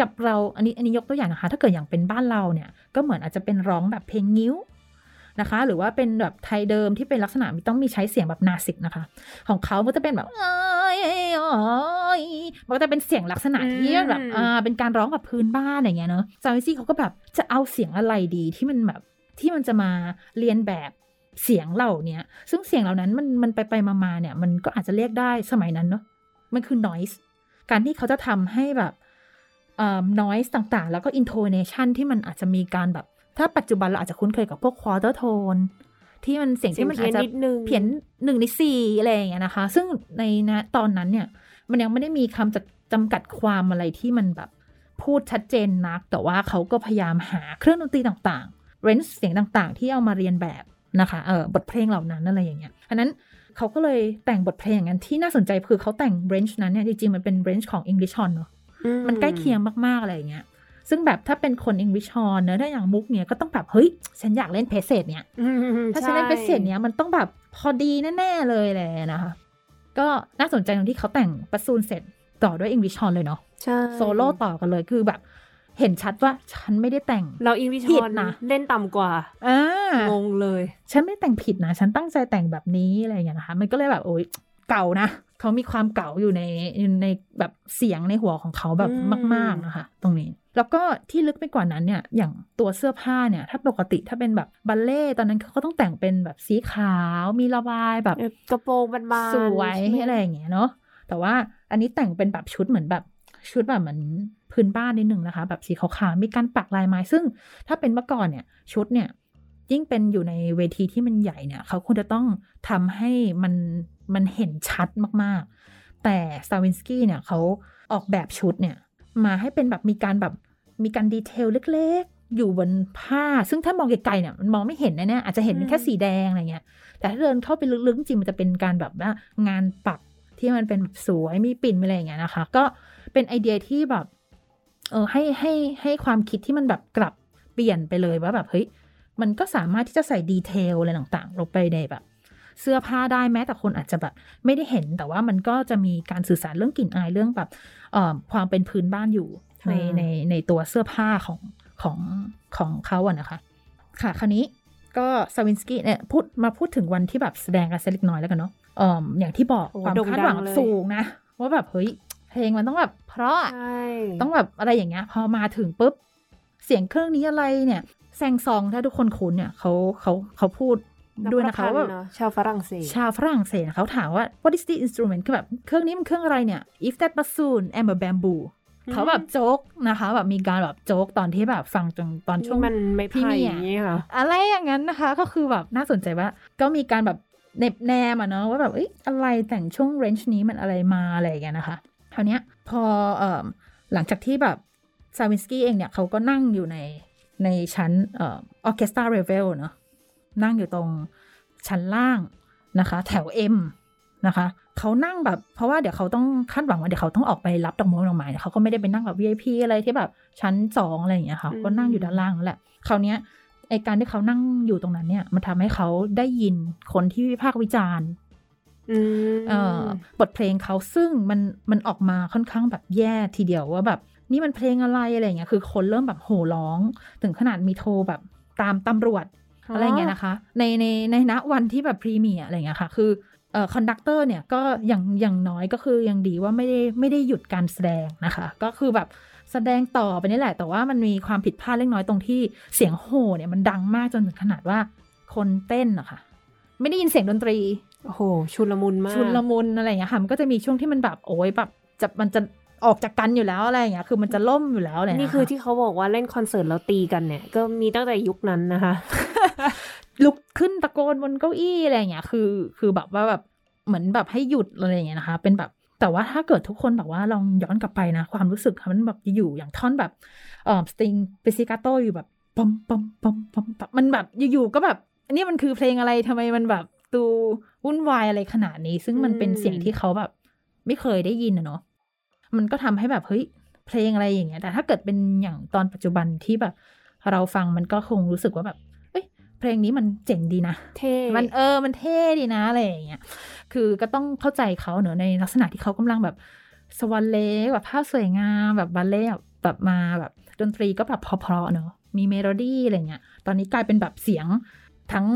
กับเราอันนี้อันนี้ยกตัวอย่างนะคะ ถ้าเกิดอย่างเป็นบ้านเราเนี่ยก็เหมือนอาจจะเป็นร้องแบบเพลงนิ้วนะคะ หรือว่าเป็นแบบไทยเดิมที่เป็นลักษณะต้องมีใช้เสียงแบบนาสิกนะคะ ของเขาก็จะเป็นแบบมันก็จะเป็นเสียงลักษณะที่แบบอ่าเป็นการร้องแบบพื้นบ้านอย่างเงี้ยเนาะซาวิซี่เขาก็แบบจะเอาเสียงอะไรดีที่มันแบบ ที่มันจะมาเรียนแบบเสียงเหล่านี้ซึ่งเสียงเหล่านั้นมันมันไปไปมาๆเนี่ย มันก็อาจจะเรียกได้สมัยนั้นเนาะมันคือ noise การที่เขาจะทำให้แบบเอ่อ noise ต่างๆ แล้วก็ intonation ที่มันอาจจะมีการแบบ ถ้าปัจจุบันเราอาจจะคุ้นเคยกับพวก quarter tone ที่มันเสียงที่มันอาจจะเพี้ยนหนึ่งในสี่อะไรอย่างเงี้ยนะคะ ซึ่งในนะตอนนั้นเนี่ย มันยังไม่ได้มีคำจจำกัดความอะไรที่มันแบบพูดชัดเจนนัก แต่ว่าเขาก็พยายามหาเครื่องดนตรีต่างๆ เรนจ์เสียงต่างๆ ที่เอามาเรียนแบบนะคะเออบทเพลงเหล่านั้นอะไรอย่างเงี้ยอันนั้นเขาก็เลยแต่งบทเพลงอย่างนั้นที่น่าสนใจคือเขาแต่งเรนจ์นั้นเนี่ยจริงๆมันเป็นเรนจ์ของ English Horn เนาะมันใกล้เคียงมากๆอะไรอย่างเงี้ยซึ่งแบบถ้าเป็นคน English Horn เนอะถ้าอย่างมุกเนี่ยก็ต้องแบบเฮ้ย ฉันอยากเล่นเพเซตเนี่ยถ้าฉันเล่นเพเซตเนี่ยมันต้องแบบพอดีแน่ ๆ เลยแหละนะคะก็น่าสนใจตรงที่เขาแต่งประซูนเสร็จต่อด้วย English Horn เลยเนาะใช่โซโล่ต่อกันเลยคือแบบ เห็นชัดว่าฉันไม่ได้แต่งเราอิงวิชผิอดนนะเล่นต่ำกว่าอ่างงเลย ฉันไม่แต่งผิดนะ ฉันตั้งใจแต่งแบบนี้อะไรอย่างเงี้ยนะคะ มันก็เลยแบบโอ๊ยเก่านะเขามีความเก่าอยู่ในในแบบเสียงในหัวของเขาแบบอืมมาก ๆ นะคะ ตรงนี้ แล้วก็ที่ลึกไปกว่านั้นเนี่ย อย่างตัวเสื้อผ้าเนี่ย ถ้าปกติถ้าเป็นแบบบัลเล่ต์ตอนนั้นเขาก็ต้องแต่งเป็นแบบสีขาว มีระบายแบบเออกระโปรงบานๆสวยใช่ไหมอะไรอย่างเงี้ยเนาะแต่ว่าอันนี้แต่งเป็นแบบชุดเหมือนแบบชุดแบบเหมือน พื้นบ้านนิดนึงนะคะ แบบสีขาวๆมีการปักลายไม้ ซึ่งถ้าเป็นเมื่อก่อนเนี่ยชุดเนี่ยยิ่งเป็นอยู่ในเวทีที่มันใหญ่เนี่ยเขาควรจะต้องทำให้มันมันเห็นชัดมากๆ แต่สตราวินสกี้เนี่ยเขาออกแบบชุดเนี่ยมาให้เป็นแบบมีการแบบมีการ detail เล็กๆ อยู่บนผ้า ซึ่งถ้ามองไกลๆเนี่ยมันมองไม่เห็นนะเนี่ยอาจจะเห็นเป็นแค่สีแดงอะไรเงี้ย แต่ถ้าเดินเข้าไปลึกๆจริงๆมันจะเป็นการแบบว่างานปักที่มันเป็นแบบสวยมีปิ่นมีอะไรอย่างเงี้ยนะคะ ก็เป็นไอเดียที่แบบ เออให้ให้ให้ความคิดที่มันแบบกลับเปลี่ยนไปเลยว่าแบบเฮ้ยมันก็สามารถที่จะใส่ดีเทลอะไรต่างๆ ลงไปในแบบ เสื้อผ้าได้แม้แต่คนอาจจะแบบไม่ได้เห็นแต่ว่ามันก็จะมีการสื่อสารเรื่องกลิ่นอายเรื่องแบบเอ่อความเป็นพื้นบ้านอยู่ในในในตัวเสื้อผ้าของของของเขาอะนะคะ ค่ะคราวนี้ก็ซาวินสกี้เนี่ยพูดมาพูดถึงวันที่แบบแสดงกันสักเล็กน้อยแล้วกันเนาะเอ่ออย่างที่บอกโอ้ความโด่งคาดดัหวังงเลยสูงนะ ว่าแบบเฮ้ย เพลงมันต้องแบบเพราะอะใช่ต้องแบบอะไรอย่างเงี้ย พอมาถึงปุ๊บ เสียงเครื่องนี้อะไรเนี่ย แซงซองถ้าทุกคนคุ้นเนี่ยเขาเขาเขาพูดด้วยนะคะว่าแบบเนอะชาวฝรั่งเศส ชาวฝรั่งเศสเขาถามว่า what is the instrument คือแบบเครื่องนี้มันเครื่องอะไรเนี่ย if that bassoon am a bamboo อืมเขาแบบโจ๊กนะคะ แบบมีการแบบโจ๊กตอนที่แบบฟังจนตอนช่วงที่มันไม่พี่ไผ่เนี่อยย่างนี้ค่ะอะไรอย่างนั้นนะคะ ก็คือแบบน่าสนใจว่า ก็มีการแบบเน็บแนมอะเนาะว่าแบบเอ้ยอะไรแต่งช่วงเรนจ์นี้มันอะไรมาอะไรอย่างเงี้ยนะคะ คราวเนี้ยพอเอ่อหลังจากที่แบบสตราวินสกี้เองเนี่ยเขาก็นั่งอยู่ในในชั้นเอ่อ orchestra level เนาะนั่งอยู่ตรงชั้นล่างนะคะ แถว M นะคะเขานั่งแบบ เพราะว่าเดี๋ยวเขาต้องคาดหวังว่าเดี๋ยวเขาต้องออกไปรับดอกไม้ดอกไม้เนี่ยเขาก็ไม่ได้ไปนั่งแบบ VIP อะไรที่แบบชั้นสองอะไรอย่างเงี้ยค่ะอืมก็นั่งอยู่ด้านล่างนั่นแหละคราวเนี้ยไอการที่เขานั่งอยู่ตรงนั้นเนี่ย มันทำให้เขาได้ยินคนที่วิพากษ์วิจารณ์อืมเอ่อ บทเพลงเขาซึ่งมันมันออกมาค่อนข้างแบบแย่ทีเดียวว่าแบบ นี่มันเพลงอะไรอะไรอย่างเงี้ยคือคนเริ่มแบบโห่ร้อง ถึงขนาดมีโทรแบบตามตำรวจอะไรเงี้ยนะคะ ในในในณวันที่แบบ premiere อะไรเงี้ยค่ะ คือเอ่อ conductor เนี่ยก็อย่างอย่างน้อยก็คือยังดีว่าไม่ได้ไม่ได้หยุดการแสดงนะคะ ก็คือแบบแสดงต่อไปนี่แหละ แต่ว่ามันมีความผิดพลาดเล็กน้อยตรงที่เสียงโห่เนี่ยมันดังมากจนถึงขนาดว่าคนเต้นอะค่ะ ไม่ได้ยินเสียงดนตรี โอ้โหชุลมุนมากชุนละมุนอะไรอย่างเงี้ยค่ะมันก็จะมีช่วงที่มันแบบโอ้ยแบบจะมันจะออกจากกันอยู่แล้วอะไรอย่างเงี้ยคือมันจะล่มอยู่แล้วอะไรอย่างนี่เงี้ยคือค่ะที่เขาบอกว่าเล่นคอนเสิร์ตแล้วตีกันเนี่ย ก็มีตั้งแต่ยุคนั้นนะคะ ลุกขึ้นตะโกนบนเก้าอี้อะไรอย่างเงี้ย คือ คือแบบว่าแบบเหมือนแบบให้หยุดอะไรอย่างเงี้ยนะคะ เป็นแบบแต่ว่าถ้าเกิดทุกคนแบบว่าลองย้อนกลับไปนะ ความรู้สึกมันแบบอยู่อย่างท่อนแบบเอ่อสติงเปซิกาโตอยู่แบบปั๊มปั๊มปั๊มปั๊มปั๊มมันแบบอยู่ๆก็แบบอันนี้มันคือเพลงอะไรทำไมมันแบบ ตูวุ่นวายอะไรขนาดนี้ ซึ่งมันเป็นอืมเสียงที่เขาแบบ ไม่เคยได้ยินอะเนาะมันก็ทำให้แบบเฮ้ยเพลงอะไรอย่างเงี้ย แต่ถ้าเกิดเป็นอย่างตอนปัจจุบันที่แบบ เราฟังมันก็คงรู้สึกว่าแบบเอ้ยเพลงนี้มันเจ๋งดีนะเท่มันเออมันเท่ดีนะอะไรอย่างเงี้ยคือก็ต้องเข้าใจเขาเนอะในลักษณะที่เขากำลังแบบสวรรค์เล็กแบบภาพสวยงามแบบบัลเล่ต์แบบมาแบบดนตรีก็แบบเพราะๆเนอะมีเมโลดี้อะไรเงี้ย ตอนนี้กลายเป็นแบบเสียงทั้ง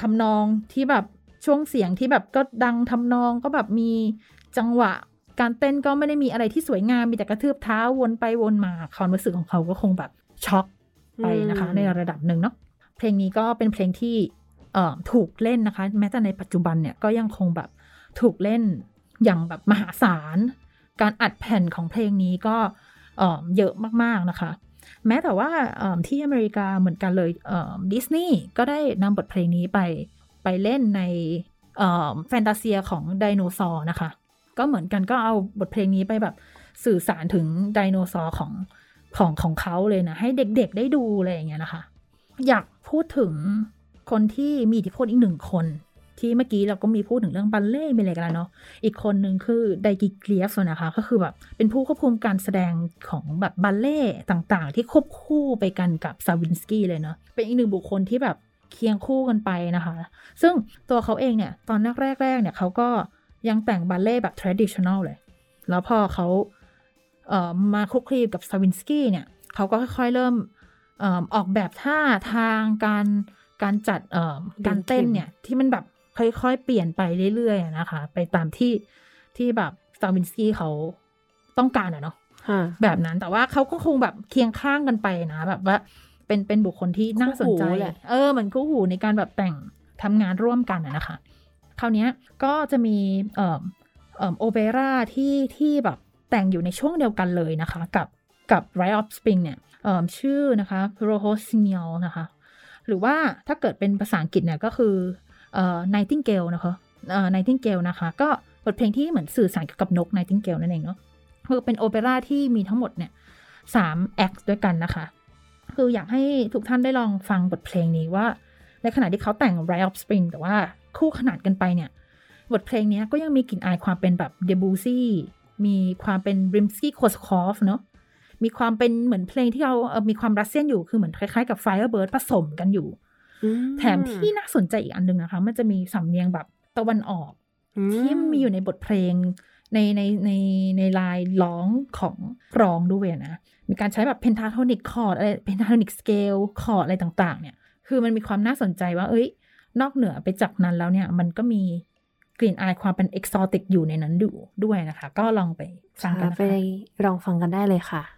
ทำนองที่แบบ ช่วงเสียงที่แบบก็ดังทำนองก็แบบมีจังหวะ การเต้นก็ไม่ได้มีอะไรที่สวยงาม มีแต่กระทืบเท้าวนไปวนมาความรู้สึกของเขาก็คงแบบช็อกไปนะคะ ในระดับหนึ่งเนาะเพลงนี้ก็เป็นเพลงที่เอ่อถูกเล่นนะคะ แม้แต่ในปัจจุบันเนี่ยก็ยังคงแบบถูกเล่นอย่างแบบมหาศาล การอัดแผ่นของเพลงนี้ก็เอ่อเยอะมากๆนะคะ แม้แต่ว่าเอิ่มที่อเมริกาเหมือนกันเลยดิสนีย์ก็ได้นำบทเพลงนี้ไป ไปเล่นในแฟนตาเซียของไดโนเสาร์นะคะ ก็เหมือนกันก็เอาบทเพลงนี้ไปแบบสื่อสารถึงไดโนเสาร์ของของของเขาเลยนะ ให้เด็กๆได้ดูอะไรอย่างเงี้ยนะคะ อยากพูดถึงคนที่มีอิทธิพลอีกหนึ่งคน ที่เมื่อกี้เราก็มีพูดถึงเรื่องบัลเล่ไปเลยกันแล้วเนาะอีกคนหนึ่งคือไดกิเกลียฟนะคะ ก็คือแบบเป็นผู้ควบคุมการแสดงของแบบบัลเล่ต่างๆ ที่ควบคู่ไปกันกับซาวินสกี้เลยเนาะเป็นอีกหนึ่งบุคคลที่แบบ เคียงคู่กันไปนะคะ ซึ่งตัวเขาเองเนี่ย ตอนแรกๆเนี่ยเขาก็ยังแต่งบัลเล่แบบ traditional เลย แล้วพอเขาเอ่อมาคลุกคลีกับซาวินสกี้เนี่ยเขาก็ค่อยๆเริ่มเอ่อออกแบบท่าทางการการจัดเอ่อการเต้นเนี่ยที่มันแบบค่อยๆ เปลี่ยนไปเรื่อยๆนะคะ ไปตามที่ที่แบบซาวินสกี้เขาต้องการอะเนาะค่ะแบบนั้นแต่ว่าเขาก็คงแบบเคียงข้างกันไปนะ แบบว่า เป็นเป็นบุคคลที่น่าสนใจคู่หูแหละเออเหมือนคู่หูในการแบบแต่งทำงานร่วมกันอะนะคะ คราวเนี้ยก็จะมีเอ่อเอ่อโอเปร่าที่ที่แบบแต่งอยู่ในช่วงเดียวกันเลยนะคะ กับกับ Rite of Spring เนี่ยเอ่อชื่อนะคะ r o h o s i g n a l นะคะ หรือว่าถ้าเกิดเป็นภาษาอังกฤษเนี่ยก็คือเอ่อ Nightingale นะคะเอ่อ Nightingale นะคะ ก็บทเพลงที่เหมือนสื่อสารเกี่ยวกับนก Nightingale นั่นเองเนาะคือเป็นโอเปร่าที่มีทั้งหมดเนี่ยสามแอคด้วยกันนะคะ คืออยากให้ทุกท่านได้ลองฟังบทเพลงนี้ว่า ในขณะที่เขาแต่ง Rite of Spring แต่ว่าคู่ขนานกันไปเนี่ย บทเพลงนี้ก็ยังมีกลิ่นอายความเป็นแบบเดบูซี่มีความเป็นริมสกี้คอร์ซาคอฟเนาะมีความเป็นเหมือนเพลงที่เราเอ่อมีความ Russian อยู่คือเหมือนคล้ายๆกับ Firebird ผสมกันอยู่อืแถมที่น่าสนใจอีกอันหนึงนะคะ มันจะมีสำเนียงแบบตะวันออกอืที่มีอยู่ในบทเพลงในในในในลายร้องของกรองด้วยนะ มีการใช้แบบ pentatonic chord อะไร pentatonic scale chord อะไรต่างๆ เนี่ย คือมันมีความน่าสนใจว่า เอ้ย นอกเหนือไปจากนั้นแล้วเนี่ย มันก็มีกลิ่นอายความเป็นเอกซอติกอยู่ในนั้นดูด้วยนะคะ ก็ลองไปฟังกันนะไปลองฟังกันได้เลยค่ะ「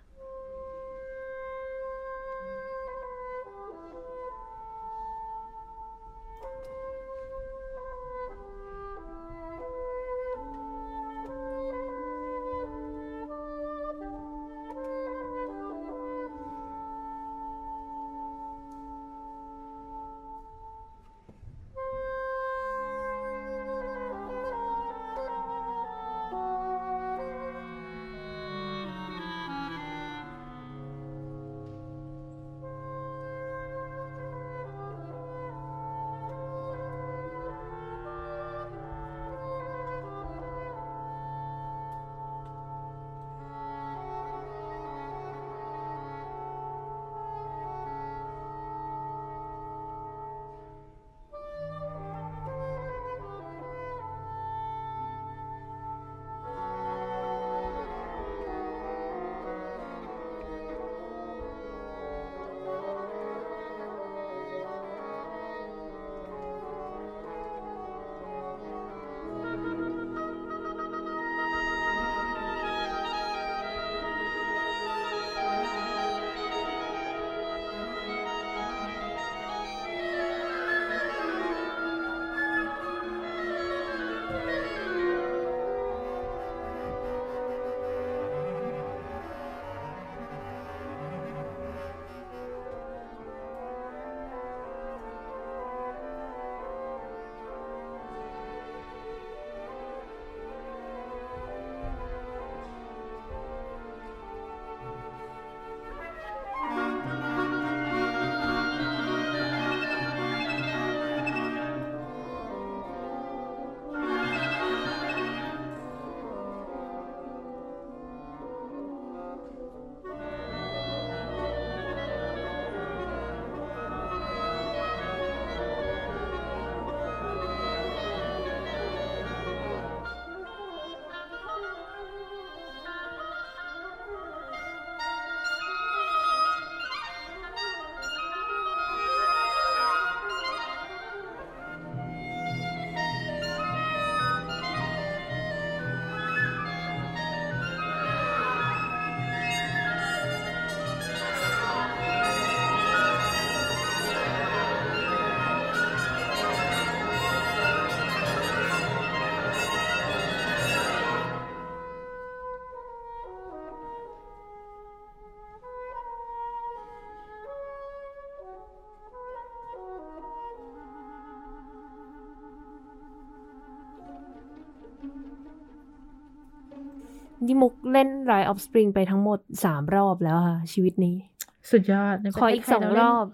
ดิมุกเล่น Rise of Spring ไปทั้งหมดสามรอบแล้วค่ะ ชีวิตนี้ สุดยอดขออีกสองรอบ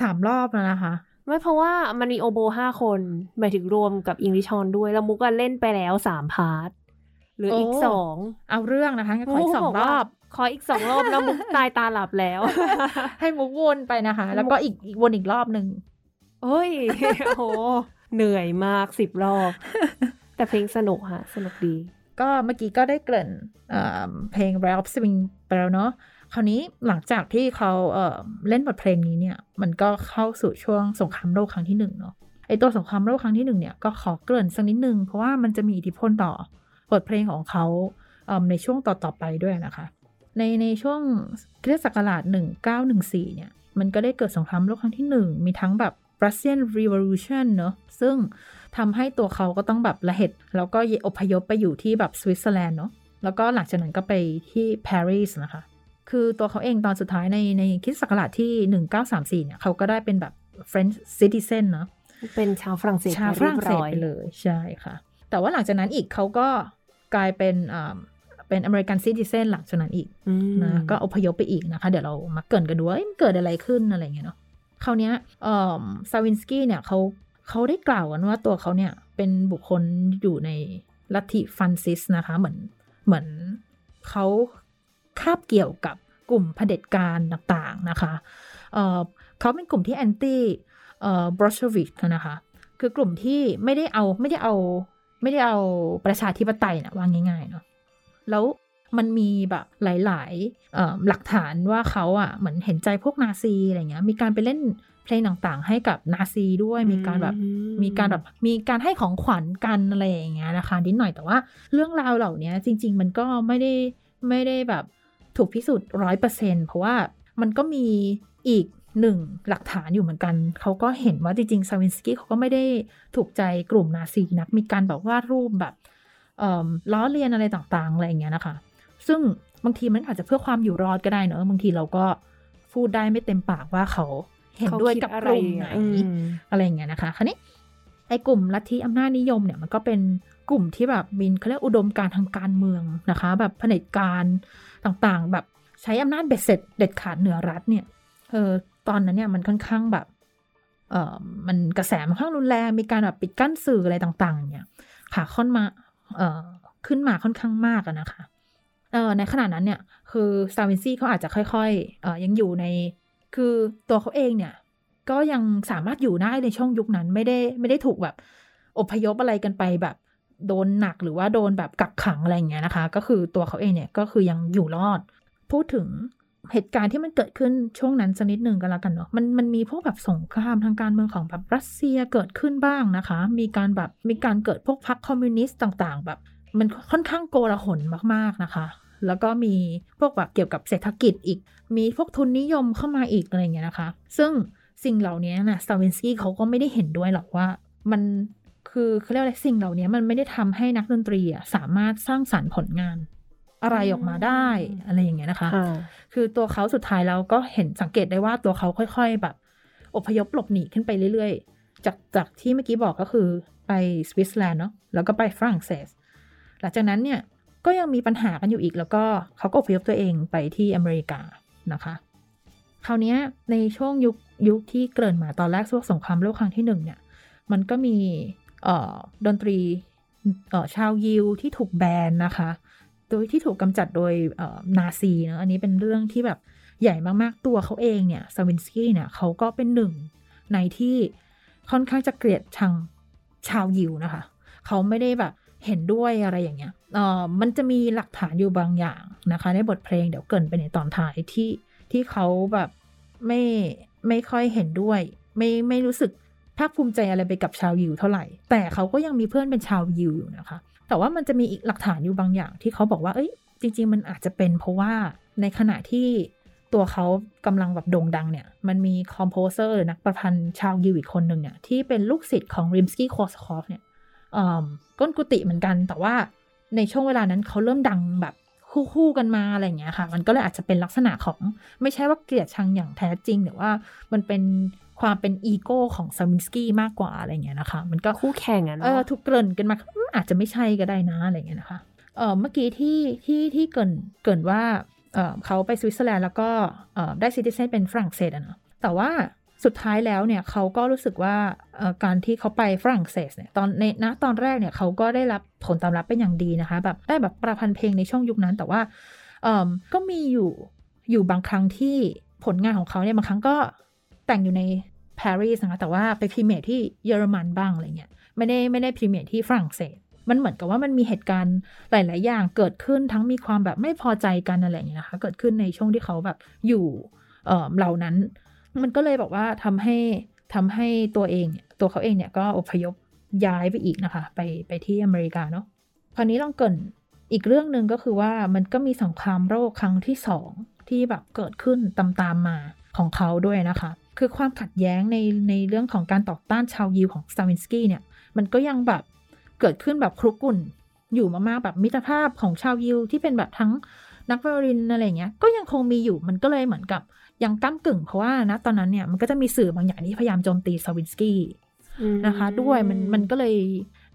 สามรอบแล้วนะคะไม่เพราะว่ามันมีโอโบห้าคนหมายถึงรวมกับอิงลิชอนด้วย แล้วมุกก็เล่นไปแล้วสามพาร์ทหรืออีกสองเอาเรื่องนะคะขออีกสองรอบขออีกสองรอบแล้วมุกตายตาหลับแล้ว ให้มุกวนไปนะคะ แล้วก็อีกอีกวนอีกรอบหนึ่งโอ้ยโหเหนื่อยมากสิบรอบ แต่เพลงสนุกค่ะ สนุกดี ก็เมื่อกี้ก็ได้เกริ่นเพลง r a p Swing ไปแล้วเนาะคราวนี้หลังจากที่เขาเเล่นบทเพลงนี้เนี่ย มันก็เข้าสู่ช่วงสงครามโลกครั้งที่หนึ่งเนาะไอตัวสงครามโลกครั้งที่หนึ่งเนี่ยก็ขอเกริ่นสักนิดนึง เพราะว่ามันจะมีอิทธิพลต่อบทเพลงของเขาในช่วงต่อ ๆ ไปด้วยนะคะ ในในช่วงคริสต์ศักราช 1914 เนี่ย มันก็ได้เกิดสงครามโลกครั้งที่หนึ่งมีทั้งแบบ Russian Revolution เนอะซึ่ง ทำให้ตัวเขาก็ต้องแบบระเห็จแล้วก็อพยพไปอยู่ที่แบบสวิตเซอร์แลนด์เนาะแล้วก็หลังจากนั้นก็ไปที่ปารีสนะคะ คือตัวเขาเองตอนสุดท้ายในในคริสตศักราชที่ 1934 เนี่ยเขาก็ได้เป็นแบบ French citizen เนาะเป็นชาวฝรั่งเศสชาวฝรั่งเศสไปเลยใช่ค่ะ แต่ว่าหลังจากนั้นอีกเขาก็กลายเป็นอ่าเป็น American citizen หลังจากนั้นอีกนะก็อพยพไปอีกนะคะ เดี๋ยวเรามาเกริ่นกันดูว่าเกิดอะไรขึ้นอะไรเงี้ยเนาะคราวนี้สตราวินสกี้เนี่ยเขา เขาได้กล่าวกันว่าตัวเขาเนี่ยเป็นบุคคลอยู่ในลัทธิฟาสซิสต์นะคะเหมือนเหมือนเขาคาบเกี่ยวกับกลุ่มเผด็จการต่างๆนะคะเเขาเป็นกลุ่มที่ anti บอลเชวิกนะคะคือกลุ่มที่ไม่ได้เอาไม่ได้เอาไม่ได้เอาประชาธิปไตยนะว่าง่ายๆเนาะแล้วมันมีแบบหลายๆหลักฐานว่าเขาอะเหมือนเห็นใจพวกนาซีอะไรเงี้ย มีการไปเล่น เพลงต่างๆ ให้กับนาซีด้วยมีการแบบมีการแบบมีการให้ของขวัญกันอะไรอย่างเงี้ยนะคะนิดหน่อยแต่ว่าเรื่องราวเหล่านี้จริง ๆ มันก็ไม่ได้ไม่ได้แบบถูกพิสูจน์ร้อยเปอร์เซ็นเพราะว่ามันก็มีอีกหนึ่งหลักฐานอยู่เหมือนกัน เขาก็เห็นว่าจริงๆซาวินสกี้เขาก็ไม่ได้ถูกใจกลุ่มนาซีนัก มีการแบบวาดรูปแบบล้อเลียนอะไรต่างๆ อะไรอย่างเงี้ยนะคะ ซึ่งบางทีมันอาจจะเพื่อความอยู่รอดก็ได้เนอะบางทีเราก็พูดได้ไม่เต็มปากว่าเขา เห็นด้วยกับกลุ่มไหนอะไรอย่างเงี้ยนะคะคราวนี้ไอ้กลุ่มลัทธิอำนาจนิยมเนี่ยมันก็เป็นกลุ่มที่แบบมีเขาเรียกอุดมการทางการเมืองนะคะ แบบเผด็จการต่างๆ แบบใช้อำนาจเบ็ดเสร็จเด็ดขาดเหนือรัฐเนี่ยเออตอนนั้นเนี่ยมันค่อนข้างแบบเออมันกระแสมันค่อนข้างรุนแรงมีการแบบปิดกั้นสื่ออะไรต่างๆ เนี่ยขาค่อนมาเอ่อขึ้นมาค่อนข้างมากนะคะเออในขณะนั้นเนี่ยคือสตราวินสกี้เขาอาจจะค่อยๆเอ่อยังอยู่ใน คือตัวเขาเองเนี่ย ก็ยังสามารถอยู่ได้ในช่วงยุคนั้นไม่ได้ไม่ได้ถูกแบบอพยพอะไรกันไปแบบโดนหนักหรือว่าโดนแบบกักขังอะไรอย่างเงี้ยนะคะ ก็คือตัวเขาเองเนี่ยก็คือยังอยู่รอด พูดถึงเหตุการณ์ที่มันเกิดขึ้นช่วงนั้นสักนิดหนึ่งกันแล้วกันเนาะมันมันมีพวกแบบสงครามทางการเมืองของแบบรัสเซียเกิดขึ้นบ้างนะคะ มีการแบบมีการเกิดพวกพรรคคอมมิวนิสต์ต่าง ๆ แบบ มันค่อนข้างโกลาหลมาก ๆนะคะ แล้วก็มีพวกแบบเกี่ยวกับเศรษฐกิจอีก มีพวกทุนนิยมเข้ามาอีกอะไรเงี้ยนะคะ ซึ่งสิ่งเหล่านี้นะสตาวินสกี้เขาก็ไม่ได้เห็นด้วยหรอกว่ามันคือเขาเรียกอะไรสิ่งเหล่านี้มันไม่ได้ทำให้นักดนตรีสามารถสร้างสรรค์ผลงาน อะไรออกมาได้อะไรอย่างเงี้ยนะคะ คือตัวเขาสุดท้ายแล้วก็เห็นสังเกตได้ว่าตัวเขาค่อยๆ แบบ อพยพหลบหนีขึ้นไปเรื่อยๆ จากจากที่เมื่อกี้บอกก็คือไปสวิตเซอร์แลนด์เนาะแล้วก็ไปฝรั่งเศส หลังจากนั้นเนี่ย ก็ยังมีปัญหากันอยู่อีก แล้วก็เขาก็อพยพตัวเองไปที่อเมริกานะคะคราวนี้ในช่วงยุคยุคที่เกิดมาตอนแรกช่วงสงครามโลกครั้งที่หนึ่งเนี่ย มันก็มีดนตรีชาวยิวที่ถูกแบนนะคะ โดยที่ถูกกำจัดโดยนาซีเนะอันนี้เป็นเรื่องที่แบบใหญ่มากๆตัวเขาเองเนี่ยสตราวินสกี้เนี่ยเขาก็เป็นหนึ่งในที่ค่อนข้างจะเกลียดชังชาวยิวนะคะ เขาไม่ได้แบบเห็นด้วยอะไรอย่างเงี้ย มันจะมีหลักฐานอยู่บางอย่างนะคะ ในบทเพลงเดี๋ยวเกินไปในตอนท้ายที่ที่เขาแบบไม่ไม่ค่อยเห็นด้วย ไม่ไม่รู้สึกภาคภูมิใจอะไรไปกับชาวยิวเท่าไหร่ แต่เขาก็ยังมีเพื่อนเป็นชาวยิวอยู่นะคะ แต่ว่ามันจะมีอีกหลักฐานอยู่บางอย่างที่เขาบอกว่าเอ้ยจริง ๆ มันอาจจะเป็นเพราะว่าในขณะที่ตัวเขากำลังแบบโด่งดังเนี่ย มันมี composer นักประพันธ์ชาวยิวอีกคนหนึ่งเนี่ย ที่เป็นลูกศิษย์ของริมสกี้คอร์ซาคอฟเนี่ยก้นกุฏิเหมือนกันแต่ว่า ในช่วงเวลานั้นเขาเริ่มดังแบบคู่ๆกันมาอะไรอย่างเงี้ยค่ะ มันก็เลยอาจจะเป็นลักษณะของไม่ใช่ว่าเกลียดชังอย่างแท้จริงแต่ว่ามันเป็นความเป็นอีโก้ของสตราวินสกี้มากกว่าอะไรเงี้ยนะคะ มันก็คู่แข่งอะเนาะเออถูกเกริ่นกันมาอาจจะไม่ใช่ก็ได้นะอะไรเงี้ยนะคะเออเมื่อกี้ที่ที่ที่เกินเกินว่าเออเขาไปสวิตเซอร์แลนด์แล้วก็เออได้ซิติเซนเป็นฝรั่งเศสอะเนาะแต่ว่า สุดท้ายแล้วเนี่ยเขาก็รู้สึกว่าการที่เขาไปฝรั่งเศสเนี่ยตอนในณตอนแรกเนี่ยเขาก็ได้รับผลตอบรับเป็นอย่างดีนะคะแบบได้แบบประพันธ์เพลงในช่วงยุคนั้น แต่ว่าก็มีอยู่อยู่บางครั้งที่ผลงานของเขาเนี่ยบางครั้งก็แต่งอยู่ในปารีสนะคะแต่ว่าไปพรีเมียร์ที่เยอรมันบ้างอะไรเงี้ยไม่ได้ไม่ได้พรีเมียร์ที่ฝรั่งเศส มันเหมือนกับว่ามันมีเหตุการณ์หลาย ๆ อย่างเกิดขึ้นทั้งมีความแบบไม่พอใจกันอะไรอย่างเงี้ยนะคะ เกิดขึ้นในช่วงที่เขาแบบอยู่เหล่านั้น มันก็เลยบอกว่าทำให้ทำให้ตัวเองตัวเขาเองเนี่ยก็อพยพย้ายไปอีกนะคะ ไปไปที่อเมริกาเนาะคราวนี้ลองเกินอีกเรื่องหนึ่งก็คือว่ามันก็มีสงครามโรคครั้งที่สองที่แบบเกิดขึ้นตามๆมาของเขาด้วยนะคะ คือความขัดแย้งในในเรื่องของการต่อต้านชาวยิวของสตาวินสกี้เนี่ยมันก็ยังแบบเกิดขึ้นแบบครุกุ่นอยู่มากๆแบบมิตรภาพของชาวยิวที่เป็นแบบทั้งนักวรินอะไรเงี้ยก็ยังคงมีอยู่มันก็เลยเหมือนกับ ยังก้ากึ่งเพราะว่านะตอนนั้นเนี่ยมันก็จะมีสื่อบางอย่างที่พยายามโจมตีสวินสกี้นะคะ ด้วยมันมันก็เลย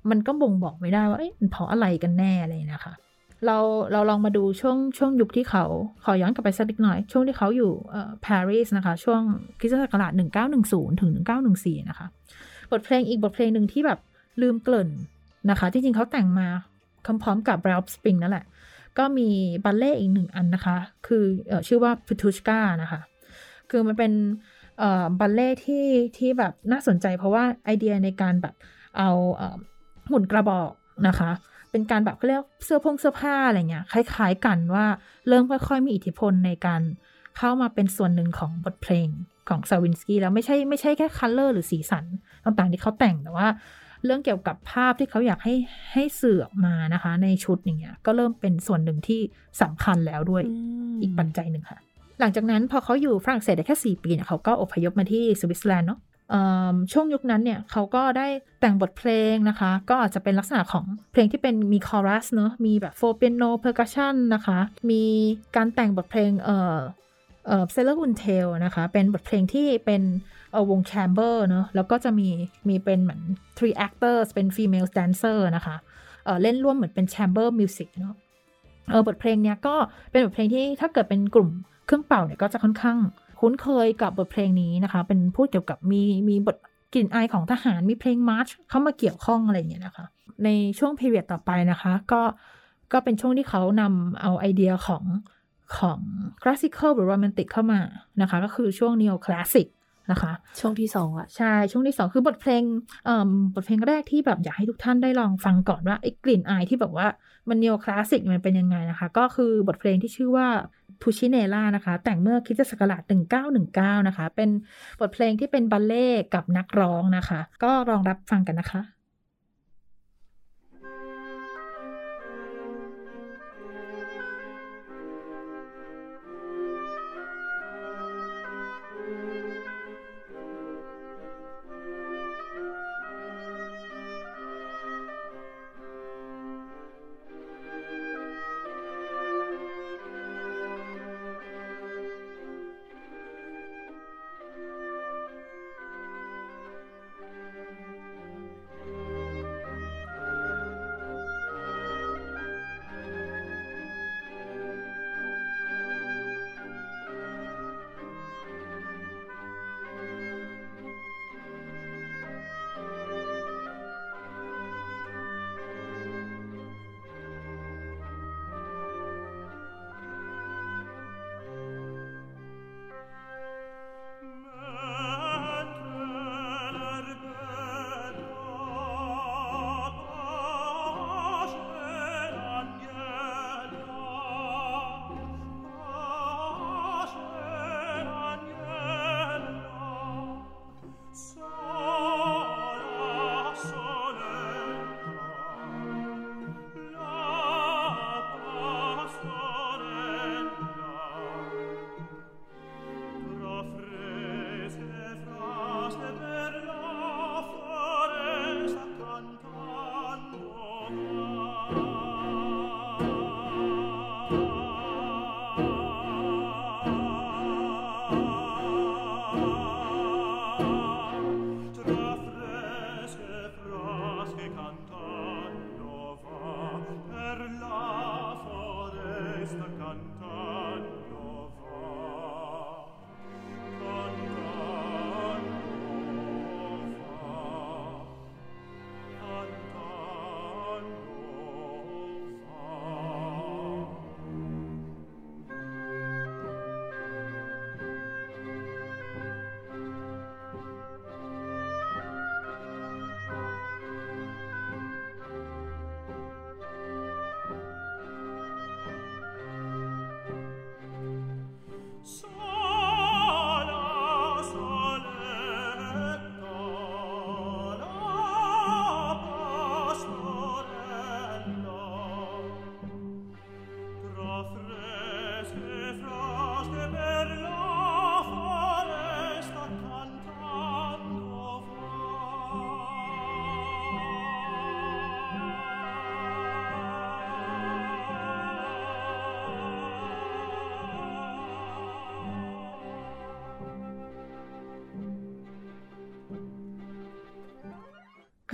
มันก็บ่งบอกไม่ได้ว่าเอ๊ะมันเพราะอะไรกันแน่เลยนะคะ เราเราลองมาดูช่วงช่วงยุคที่เขาขอย้อนกลับไปสักนิดหน่อย ช่วงที่เขาอยู่เอ่อปารีสนะคะ ช่วงคริสตศักราช1910 ถึง 1914 นะคะ บทเพลงอีกบทเพลงหนึ่งที่แบบลืมเกลิ่นนะคะที่จริงเขาแต่งมาพร้อมกับ Ralph Spring นั่นแหละ ก็มีบัลเล่อีกหนึ่งอันนะคะ คืออชื่อว่า p ู t ชกานะคะ คือมันเป็นบัลเล่ที่ที่แบบน่าสนใจเพราะว่าไอเดียในการแบบเอาหุ่นกระบอกนะคะ เป็นการแบบเขาเรียกเสื้อพงเสื้อผ้าอะไรเงี้ยคล้าย ๆ กันว่าเริ่มค่อย ๆ มีอิทธิพลในการเข้ามาเป็นส่วนหนึ่งของบทเพลงของสตราวินสกี้แล้วไม่ใช่ไม่ใช่แค่ color หรือสีสันต่างๆที่เขาแต่งแต่ว่าเรื่องเกี่ยวกับภาพที่เขาอยากให้ให้สื่อออกมานะคะ ในชุดอย่างเงี้ยก็เริ่มเป็นส่วนหนึ่งที่สำคัญแล้วด้วยอีกปัจจัยหนึ่งค่ะ หลังจากนั้นพอเขาอยู่ฝรั่งเศสได้แค่ 4 ปีเนี่ยเขาก็อพยพมาที่สวิตเซอร์แลนด์เนาะช่วงยุคนั้นเนี่ยเขาก็ได้แต่งบทเพลงนะคะ ก็อาจจะเป็นลักษณะของเพลงที่เป็นมีคอรัสเนาะมีแบบ four piano percussion นะคะ มีการแต่งบทเพลงเอ่อเอ่อ Soldier's Tale นะคะ เป็นบทเพลงที่เป็นเออวง chamber เนาะแล้วก็จะมีมีเป็นเหมือน three actors เป็น female dancer นะคะเออเล่นร่วมเหมือนเป็น chamber music เนาะเออบทเพลงเนี้ยก็เป็นบทเพลงที่ถ้าเกิดเป็นกลุ่ม เครื่องเป่าเนี่ยก็จะค่อนข้างคุ้นเคยกับบทเพลงนี้นะคะ เป็นพูดเกี่ยวกับมีมีบทกลิ่นอายของทหารมีเพลงมาร์ชเข้ามาเกี่ยวข้องอะไรอย่างเงี้ยนะคะ ในช่วง period ต่อไปนะคะ ก็ก็เป็นช่วงที่เขานำเอาไอเดียของของ classical หรือโรแมนติกเข้ามานะคะ ก็คือช่วงนีโอคลาสสิกนะคะ ช่วงที่สองอะใช่ ช่วงที่สองคือบทเพลงเอ่อบทเพลงแรกที่แบบอยากให้ทุกท่านได้ลองฟังก่อนว่าไอ้กลิ่นอายที่แบบว่ามันนีโอคลาสสิกมันเป็นยังไงนะคะ ก็คือบทเพลงที่ชื่อว่า ทูชิเนล่านะคะ แต่งเมื่อคิดศักราช1919 นะคะ เป็นบทเพลงที่เป็นบัลเล่กับนักร้องนะคะ ก็ลองรับฟังกันนะคะ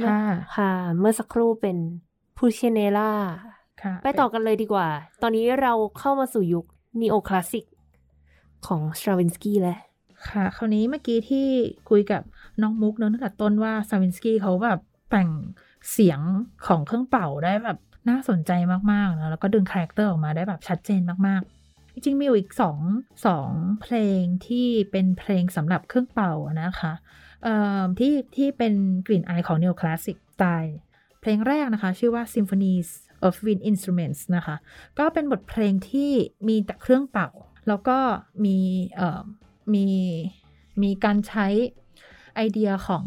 ค่ะค่ะ เมื่อสักครู่เป็น Pulcinella ค่ะไปต่อกันเลยดีกว่า ตอนนี้เราเข้ามาสู่ยุคนีโอคลาสสิกของสตราวินสกี้แล้วค่ะ คราวนี้เมื่อกี้ที่คุยกับน้องมุกเนอะตั้งแต่ต้นว่าสตราวินสกี้เขาแบบแต่งเสียงของเครื่องเป่าได้แบบน่าสนใจมากๆนะแล้วก็ดึง character ออกมาได้แบบชัดเจนมากๆ จริงๆมีอยู่อีกสองสองเพลงที่เป็นเพลงสำหรับเครื่องเป่านะคะเอ่อ ที่ที่เป็นกลิ่นอายของ Neo Classic สไตล์เพลงแรกนะคะ ชื่อว่า Symphonies of Wind Instruments นะคะ ก็เป็นบทเพลงที่มีแต่เครื่องเป่า แล้วก็มีมีมีการใช้ไอเดียของ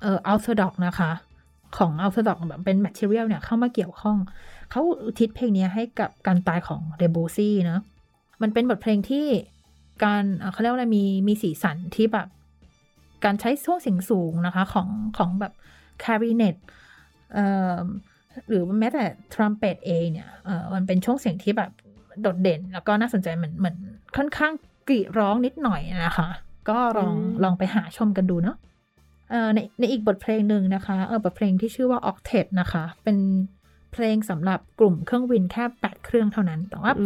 เอ่อ orthodox นะคะ ของ orthodox แบบเป็น material เนี่ยเข้ามาเกี่ยวข้อง เขาอุทิศเพลงนี้ให้กับการตายของเดบูซี่เนะมันเป็นบทเพลงที่การเอ่อเขาเรียกว่าอะไรมีมีสีสันที่แบบ การใช้ช่วงเสียงสูงนะคะของของแบบคาริเนตเอ่อหรือแม้แต่ทรัมเป็ตเองเนี่ยเออมันเป็นช่วงเสียงที่แบบโดดเด่น แล้วก็น่าสนใจเหมือนเหมือนค่อนข้างกรีดร้องนิดหน่อยนะคะ ก็ลองอืมลองไปหาชมกันดูเนาะเอ่อในในอีกบทเพลงหนึ่งนะคะเออบทเพลงที่ชื่อว่า Octet นะคะ เป็นเพลงสำหรับกลุ่มเครื่องวินแค่ 8 เครื่องเท่านั้น แต่ว่าอื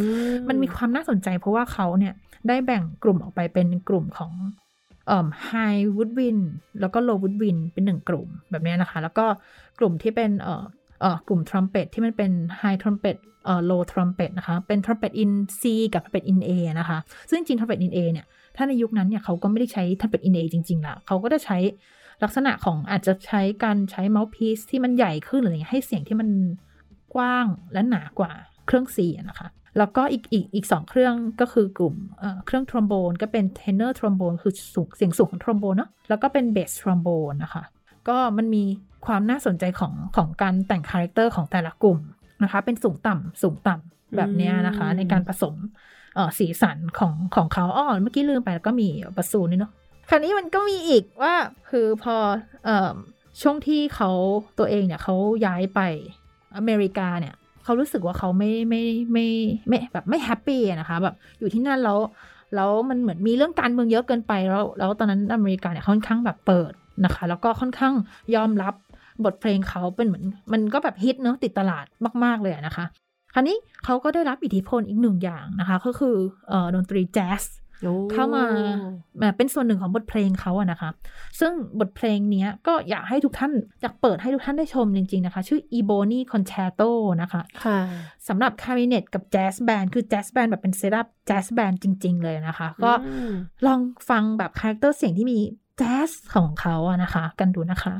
มันมีความน่าสนใจเพราะว่าเขาเนี่ยได้แบ่งกลุ่มออกไปเป็นกลุ่มของ เอ่อ high w o o d w i n แล้วก็ low woodwind เป็นหนึ่งกลุ่มแบบนี้นะคะ แล้วก็กลุ่มที่เป็นเอ่อเอ่อกลุ่ม trumpet ที่มันเป็น high trumpet เอ่อ low trumpet นะคะ เป็น trumpet in C กับ trumpet in A นะคะ ซึ่งจริง trumpet in A เนี่ย ถ้าในยุคนั้นเนี่ยเขาก็ไม่ได้ใช้ trumpet in A จริงๆละเขาก็จะใช้ลักษณะของอาจจะใช้การใช้ mouthpiece ที่มันใหญ่ขึ้นหรืออะไรเงี้ยให้เสียงที่มันกว้างและหนากว่าเครื่อง C อะนะคะ แล้วก็อีกอีกอีกสองเครื่องก็คือกลุ่มเอ่อเครื่องทรอมโบนก็เป็น tenor trombone คือสูงเสียงสูงของทรอมโบนเนาะแล้วก็เป็น bass trombone นะคะก็มันมีความน่าสนใจของของการแต่ง character ของแต่ละกลุ่มนะคะ เป็นสูงต่ำสูงต่ำแบบเนี้ยนะคะอืมในการผสมเอ่อสีสันของของเขาอ้อเมื่อกี้ลืมไปแล้วก็มีบาสูนี่เนาะคราวนี้มันก็มีอีกว่าคือพอเอ่อช่วงที่เขาตัวเองเนี่ยเขาย้ายไปอเมริกาเนี่ย เขารู้สึกว่าเขาไม่ไม่ไม่ไม่แบบไม่แฮปปี้นะคะแบบอยู่ที่นั่นแล้วแล้วมันเหมือนมีเรื่องการเมืองเยอะเกินไปแล้วแล้วตอนนั้นอเมริกาเนี่ยค่อนข้างแบบเปิดนะคะ แล้วก็ค่อนข้างยอมรับบทเพลงเขาเป็นเหมือนมันก็แบบฮิตเนอะติดตลาดมาก ๆ เลยนะคะ คราวนี้เขาก็ได้รับอิทธิพลอีกหนึ่งอย่างนะคะ ก็คืออดนตรีแจ๊ส เข้ามาแบบเป็นส่วนหนึ่งของบทเพลงเขาอะนะคะ ซึ่งบทเพลงเนี้ยก็อยากให้ทุกท่านอยากเปิดให้ทุกท่านได้ชมจริง ๆ นะคะ ชื่อ Ebony Concerto นะคะค่ะสำหรับคลาริเนตกับ jazz band คือ jazz band แบบเป็น set up jazz band จริง ๆ เลยนะคะ ก็อืมลองฟังแบบ character เสียงที่มีแจ๊สของเขาอะนะคะ กันดูนะคะ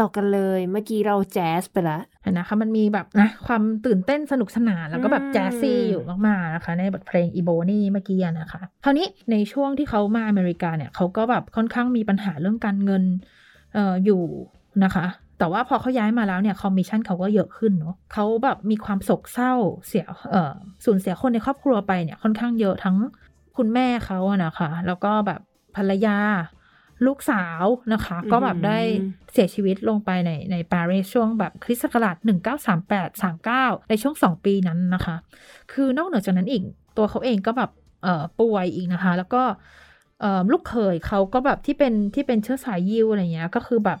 ต่อกันเลย เมื่อกี้เราแจ๊สไปละนะคะมันมีแบบนะความตื่นเต้นสนุกสนานแล้วก็แบบแจ๊สซี่อยู่มาก ๆ นะคะ ในบทเพลง Ebony เมื่อกี้นะคะ คราวนี้ในช่วงที่เขามาอเมริกาเนี่ยเขาก็แบบค่อนข้างมีปัญหาเรื่องการเงินเอ่ออยู่นะคะแต่ว่าพอเขาย้ายมาแล้วเนี่ยคอมมิชชั่นเขาก็เยอะขึ้นเนาะเขาแบบมีความโศกเศร้าเสียเอ่อสูญเสียคนในครอบครัวไปเนี่ยค่อนข้างเยอะทั้งคุณแม่เขาอะนะคะ แล้วก็แบบภรรยา ลูกสาวนะคะ ก็แบบได้เสียชีวิตลงไปในในปารีสช่วงแบบคริสต์ศักราช1938 39 ในช่วง2ปีนั้นนะคะ คือนอกเหนือจากนั้นอีกตัวเขาเองก็แบบเอ่อป่วยอีกนะคะ แล้วก็เอ่อลูกเขยเขาก็แบบที่เป็นที่เป็นเชื้อสายยิวอะไรเงี้ยก็คือแบบ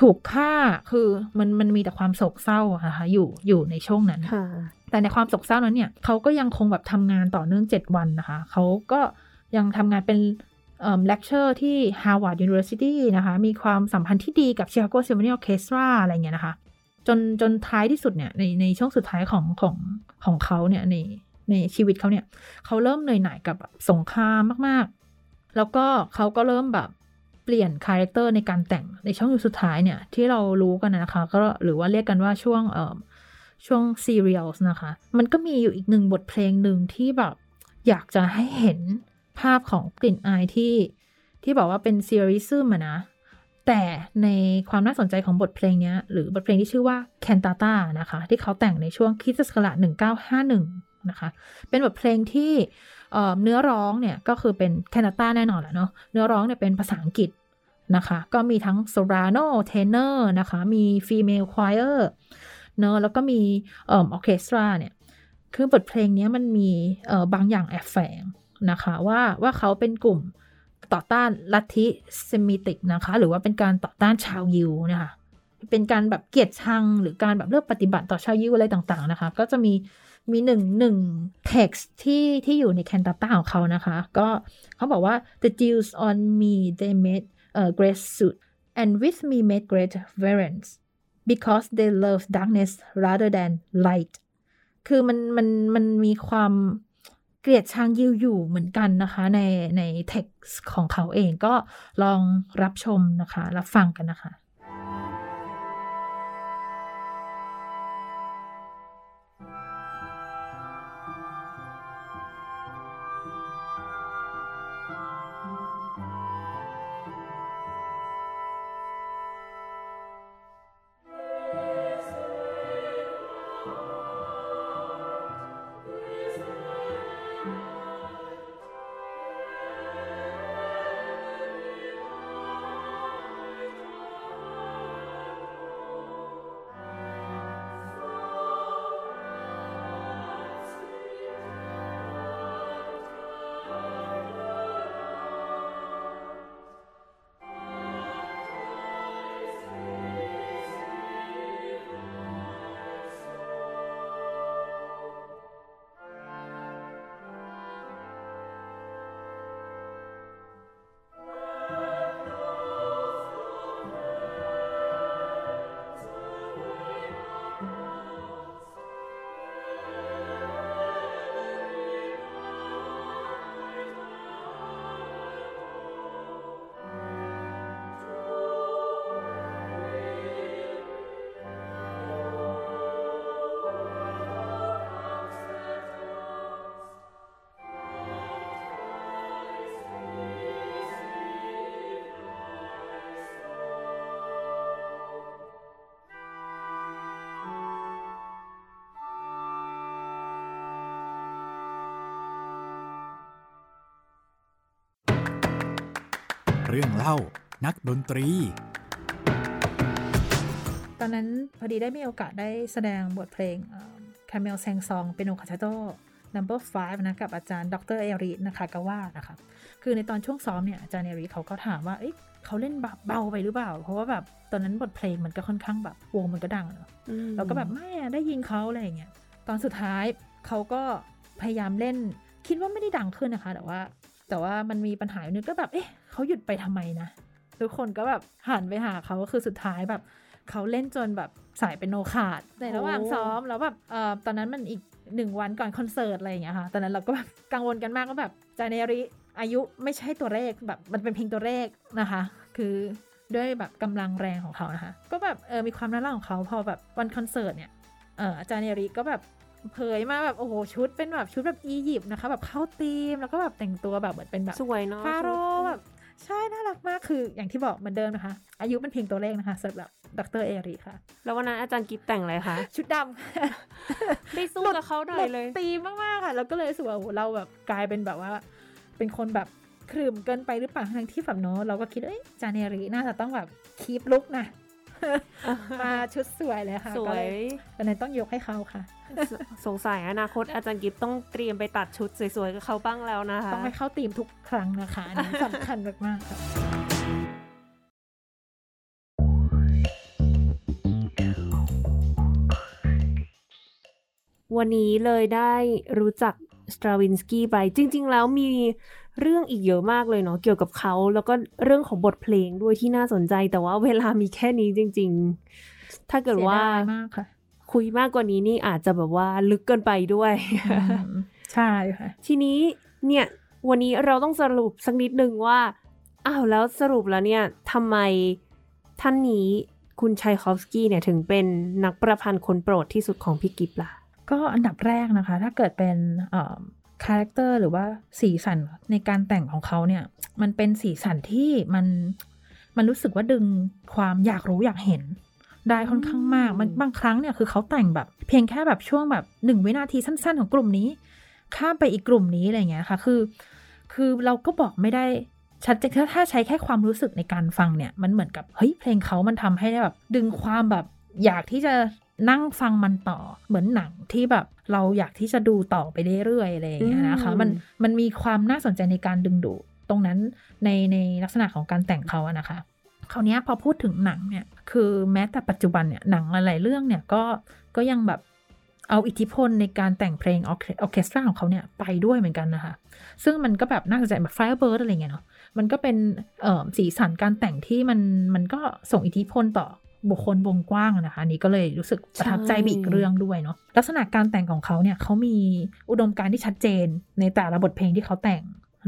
ถูกฆ่าคือมันมันมีแต่ความโศกเศร้าอะคะอยู่อยู่ในช่วงนั้นแต่ในความโศกเศร้านั้นเนี่ยเขาก็ยังคงแบบทำงานต่อเนื่อง7วันนะคะเขาก็ยังทำงานเป็น เลคเชอร์ที่ Harvard University นะคะ มีความสัมพันธ์ที่ดีกับ Chicago Symphony Orchestra อะไรเงี้ยนะคะ จนจนท้ายที่สุดเนี่ยในในช่วงสุดท้ายของของของเขาเนี่ยในในชีวิตเขาเนี่ยเขาเริ่มเหนื่อยหน่ายกับสงครามมาก ๆ แล้วก็เขาก็เริ่มแบบเปลี่ยน character ในการแต่งในช่วงสุดท้ายเนี่ย ที่เรารู้กันนะคะ ก็หรือว่าเรียกกันว่าช่วงเอ่อช่วง serialism นะคะ มันก็มีอยู่อีกหนึ่งบทเพลงหนึ่งที่แบบอยากจะให้เห็น ภาพของกลิ่นอายที่ที่บอกว่าเป็น serialism นะ แต่ในความน่าสนใจของบทเพลงนี้หรือบทเพลงที่ชื่อว่า Cantata นะคะ ที่เขาแต่งในช่วงคริสต์ศักราช1951 นะคะ เป็นบทเพลงที่เนื้อร้องเนี่ยก็คือเป็น cantata แน่นอนแหละเนาะเนื้อร้องเนี่ยเป็นภาษาอังกฤษนะคะ ก็มีทั้ง soprano tenor นะคะ มี female choirเนอะแล้วก็มีออเคสตราเนี่ย คือบทเพลงนี้มันมีบางอย่างแอบแฝง นะคะว่าว่าเขาเป็นกลุ่มต่อต้านลัทธิเซมิติกนะคะ หรือว่าเป็นการต่อต้านชาวยิวนะคะเป็นการแบบเกลียดชัง หรือการแบบเลือกปฏิบัติต่อชาวยิวอะไรต่างๆนะคะ ก็จะมีมีหนึ่งหนึ่ง text ที่ที่อยู่ในแคนตาต้าของเขานะคะ ก็เขาบอกว่า the Jews on me they made a great suit and with me made great variance because they love darkness rather than light คือมันมันมันมีความ เกลียดชังยิวอยู่เหมือนกันนะคะ ในในเท็กซ์ของเขาเองก็ลองรับชมนะคะ รับฟังกันนะคะ เรื่องเล่านักดนตรี ตอนนั้นพอดีได้มีโอกาสได้แสดงบทเพลง Camille Saint-Saëns piano concerto number five นะกับอาจารย์ดรเอรินะคะก็ว่านะคะคือในตอนช่วงซ้อมเนี่ยอาจารย์เอริเขาก็ถามว่าเอ๊ะเขาเล่นแบบเบาไปหรือเปล่า เพราะว่าแบบตอนนั้นบทเพลงมันก็ค่อนข้างแบบวงมันก็ดังเนาะเราก็แบบไม่ได้ยินเขาอะไรอย่างเงี้ยตอนสุดท้ายเขาก็พยายามเล่น คิดว่าไม่ได้ดังขึ้นนะคะ แต่ว่า แต่ว่ามันมีปัญหาอยู่นึงก็แบบเอ๊ะ เขาหยุดไปทำไมนะ ทุกคนก็แบบหันไปหาเขาก็คือสุดท้ายแบบเขาเล่นจนแบบสายเป็นโนขาดในระหว่างซ้อมแล้วแบบเอ่อตอนนั้นมันอีกหนึ่งวันก่อนคอนเสิร์ตอะไรอย่างเงี้ยค่ะ ตอนนั้นเราก็แบบกังวลกันมากว่าแบบจาเนริอายุไม่ใช่ตัวเลขแบบมันเป็นเพียงตัวเลขนะคะ คือด้วยแบบกำลังแรงของเขานะคะ ก็แบบเออมีความน่ารักของเขาพอแบบวันคอนเสิร์ตเนี่ยเอออาจารย์เนริก็แบบเผยมาแบบโอ้โหชุดเป็นแบบชุดแบบอียิปต์นะคะ แบบเข้าธีมแล้วก็แบบแต่งตัวแบบเหมือนเป็นแบบสวยเนาะฟาโรแบบ ใช่น่ารักมากคืออย่างที่บอกเหมือนเดิมนะคะ อายุเป็นเพียงตัวเลขนะคะสำหรับดรเอริค่ะ แล้ววันนั้นอาจารย์กิฟแต่งอะไรคะ ชุดดำได้สู้กับเขาหน่อยเลยตีมากๆค่ะ แล้วก็เลยสูว่าเราแบบกลายเป็นแบบว่า เป็นคนแบบครึมเกินไปหรือเปล่าทั้งที่แบบเนาะเราก็คิดเอ้ยจานเนรีน่าจะต้องแบบคีปลุกนะ มาชุดสวยเลยค่ะสวยแต่นั้นต้องยกให้เขาค่ะ สงสัยอนาคตอาจารย์กิฟต้องเตรียมไปตัดชุดสวยๆกับเขาบ้างแล้วนะคะ ต้องไปเข้าตีมทุกครั้งนะคะอันนี้สำคัญมากๆค่ะวันนี้เลยได้รู้จักสตราวินสกี้ไป จริง ๆ แล้วมี เรื่องอีกเยอะมากเลยเนาะเกี่ยวกับเขาแล้วก็เรื่องของบทเพลงด้วยที่น่าสนใจ แต่ว่าเวลามีแค่นี้จริง ๆ ถ้าเกิดว่าคุยมากกว่านี้นี่อาจจะแบบว่าลึกเกินไปด้วยใช่ค่ะทีนี้เนี่ยวันนี้เราต้องสรุปสักนิดนึงว่าอ้าวแล้วสรุปแล้วเนี่ยทำไมท่านนี้คุณชัยคอฟสกี้เนี่ยถึงเป็นนักประพันธ์คนโปรดที่สุดของพี่กิฟล่ะ ก็อันดับแรกนะคะ ถ้าเกิดเป็น character หรือว่าสีสันในการแต่งของเขาเนี่ย มันเป็นสีสันที่มันมันรู้สึกว่าดึงความอยากรู้อยากเห็น ได้ค่อนข้างมาก มันบางครั้งเนี่ยคือเขาแต่งแบบ เพียงแค่แบบช่วงแบบหนึ่งวินาทีสั้น ๆ ของกลุ่มนี้ ข้ามไปอีกกลุ่มนี้อะไรเงี้ยค่ะ คือ คือเราก็บอกไม่ได้ชัดเจนถ้าใช้แค่ความรู้สึกในการฟังเนี่ย มันเหมือนกับเฮ้ยเพลงเขามันทำให้ได้แบบ ดึงความแบบอยากที่จะ นั่งฟังมันต่อเหมือนหนังที่แบบเราอยากที่จะดูต่อไปเรื่อยๆอะไรอย่างเงี้ยนะคะมันมันมีความน่าสนใจในการดึงดูดตรงนั้นในในลักษณะของการแต่งเขาอะนะคะคราวนี้พอพูดถึงหนังเนี่ยคือแม้แต่ปัจจุบันเนี่ยหนังหลายๆเรื่องเนี่ยก็ก็ยังแบบเอาอิทธิพลในการแต่งเพลงออเคสตราของเขาเนี่ยไปด้วยเหมือนกันนะคะ ซึ่งมันก็แบบน่าสนใจแบบ Firebird อะไรเงี้ยเนาะมันก็เป็นสีสันการแต่งที่มันมันก็ส่งอิทธิพลต่อ บุคคลวงกว้างนะคะนี่ก็เลยรู้สึกประทับใจอีกเรื่องด้วยเนาะลักษณะการแต่งของเขาเนี่ยเขามีอุดมการณ์ที่ชัดเจนในแต่ละบทเพลงที่เขาแต่ง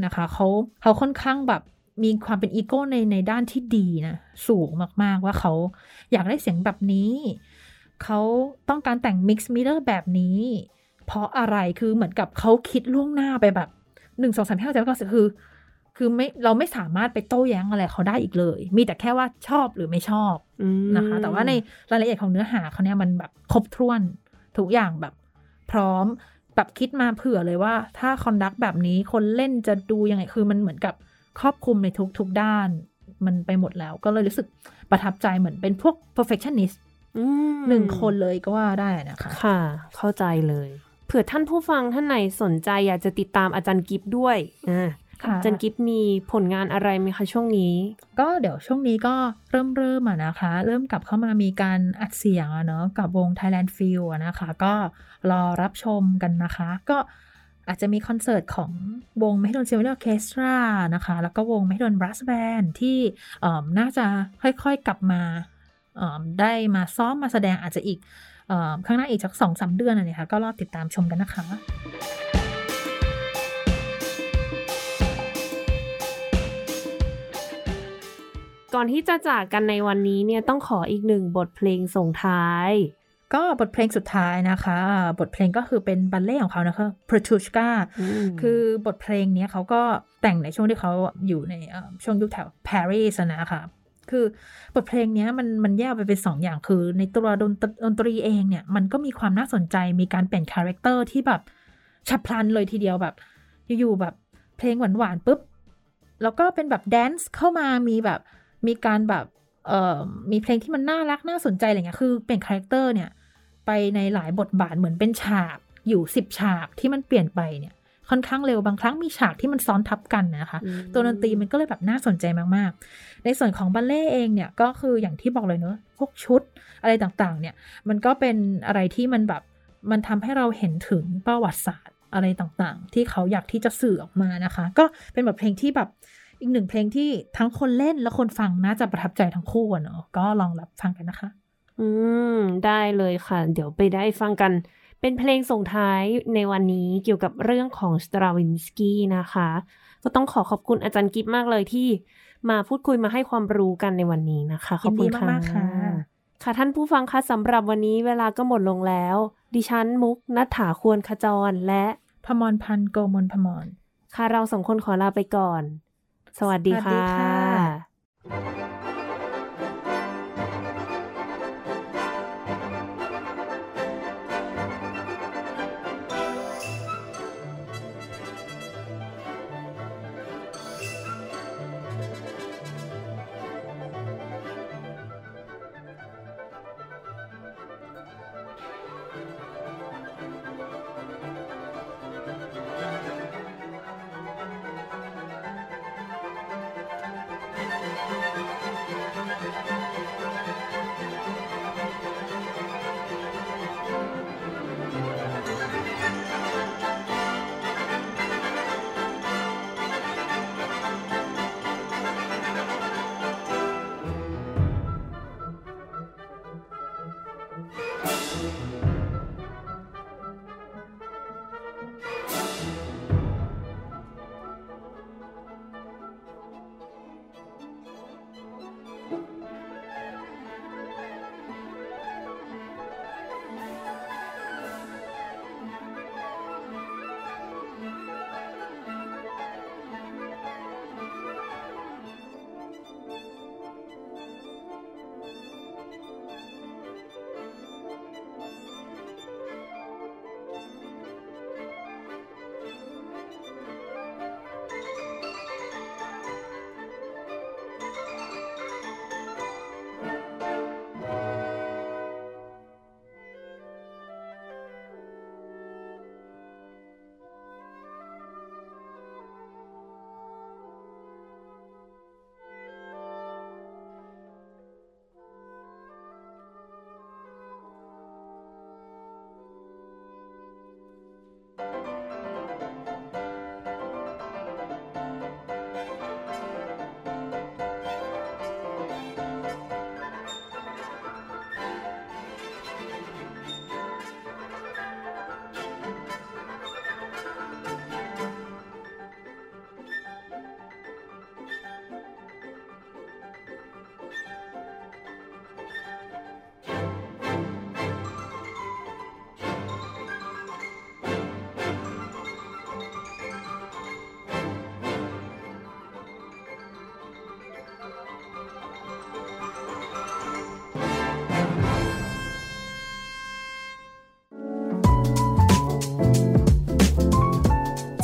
นะคะเขาเขาค่อนข้างแบบมีความเป็นอีโก้ในในด้านที่ดีนะสูงมากๆว่าเขาอยากได้เสียงแบบนี้ เขาต้องการแต่ง mixed meter แบบนี้ เพราะอะไรคือเหมือนกับเขาคิดล่วงหน้าไปแบบหนึ่งสองสามห้าเจ็ดแปดเก้าสิบคือ คือไม่เราไม่สามารถไปโต้แย้งอะไรเขาได้อีกเลย มีแต่แค่ว่าชอบหรือไม่ชอบนะคะ แต่ว่าในรายละเอียดของเนื้อหาเขาเนี่ยมันแบบครบถ้วนทุกอย่างแบบพร้อมแบบคิดมาเผื่อเลยว่า ถ้าคอนดักแบบนี้คนเล่นจะดูยังไงคือมันเหมือนกับครอบคลุมในทุกทุกด้าน มันไปหมดแล้วก็เลยรู้สึกประทับใจเหมือนเป็นพวก perfectionist หนึ่งคนเลยก็ว่าได้นะคะ ค่ะ เข้าใจเลย เผื่อท่านผู้ฟังท่านไหนสนใจอยากจะติดตามอาจารย์กิฟด้วยอ่า จันกิฟมีผลงานอะไรไหมคะช่วงนี้ ก็เดี๋ยวช่วงนี้ก็เริ่มเริ่มอะนะคะ เริ่มกลับเข้ามามีการอัดเสียงอะเนาะกับวง Thailand Feel นะคะ ก็รอรับชมกันนะคะ ก็อาจจะมีคอนเสิร์ตของวง m ม h ด d น n Symphony Orchestra นะคะ แล้วก็วง m ม h ด d น Brass Band ที่น่าจะค่อยๆกลับมาได้มาซ้อมมาแสดงอาจจะอีกข้างหน้าอีกสักสองสาเดือนอะไรค่ะก็รอติดตามชมกันนะคะ ก่อนที่จะจากกันในวันนี้เนี่ยต้องขออีกหนึ่งบทเพลงส่งท้าย ก็บทเพลงสุดท้ายนะคะ บทเพลงก็คือเป็นบัลเล่ของเขานะคะ p r o t u s h k a คือบทเพลงนี้เขาก็แต่งในช่วงที่เขาอยู่ในช่วงยุคแถวปารีสนะคะคือบทเพลงนี้มันมันแยกไปเป็นสองอย่างคือ ในตัวดนดนตรีเองเนี่ย มันก็มีความน่าสนใจมีการเปลี่ยน character ที่แบบฉับพลันเลยทีเดียวแบบ อยู่ๆแบบเพลงหวานๆปุ๊บ แล้วก็เป็นแบบ dance เข้ามามีแบบ มีการแบบเอ่อมีเพลงที่มันน่ารักน่าสนใจอะไรเงี้ยคือเป็น character เนี่ยไปในหลายบทบาทเหมือนเป็นฉากอยู่สิบฉากที่มันเปลี่ยนไปเนี่ยค่อนข้างเร็วบางครั้งมีฉากที่มันซ้อนทับกันนะคะ ตัวดนตรีมันก็เลยแบบน่าสนใจมากๆ ในส่วนของบัลเล่เองเนี่ยก็คืออย่างที่บอกเลยเนอะพวกชุดอะไรต่างๆ เนี่ยมันก็เป็นอะไรที่มันแบบมันทำให้เราเห็นถึงประวัติศาสตร์อะไรต่างๆ ที่เขาอยากที่จะสื่อออกมานะคะ ก็เป็นแบบเพลงที่แบบ อีกหนึ่งเพลงที่ทั้งคนเล่นและคนฟังน่าจะประทับใจทั้งคู่อะเนาะก็ลองรับฟังกันนะคะ อืม ได้เลยค่ะ เดี๋ยวไปได้ฟังกัน เป็นเพลงส่งท้ายในวันนี้เกี่ยวกับเรื่องของสตราวินสกี้นะคะ ก็ต้องขอขอบคุณอาจารย์กิฟมากเลยที่มาพูดคุยมาให้ความรู้กันในวันนี้นะคะ ขอบคุณยินดีมากๆค่ะค่ะท่านผู้ฟังคะสำหรับวันนี้เวลาก็หมดลงแล้ว ดิฉันมุกนัฐถาควรขจรและพมรพันธ์โกมลพมรค่ะเราสองคนขอลาไปก่อน สวัสดีค่ะค่ะ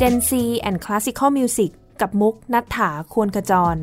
Gen C and Classical Music กับมุกนัฐถาควรขจร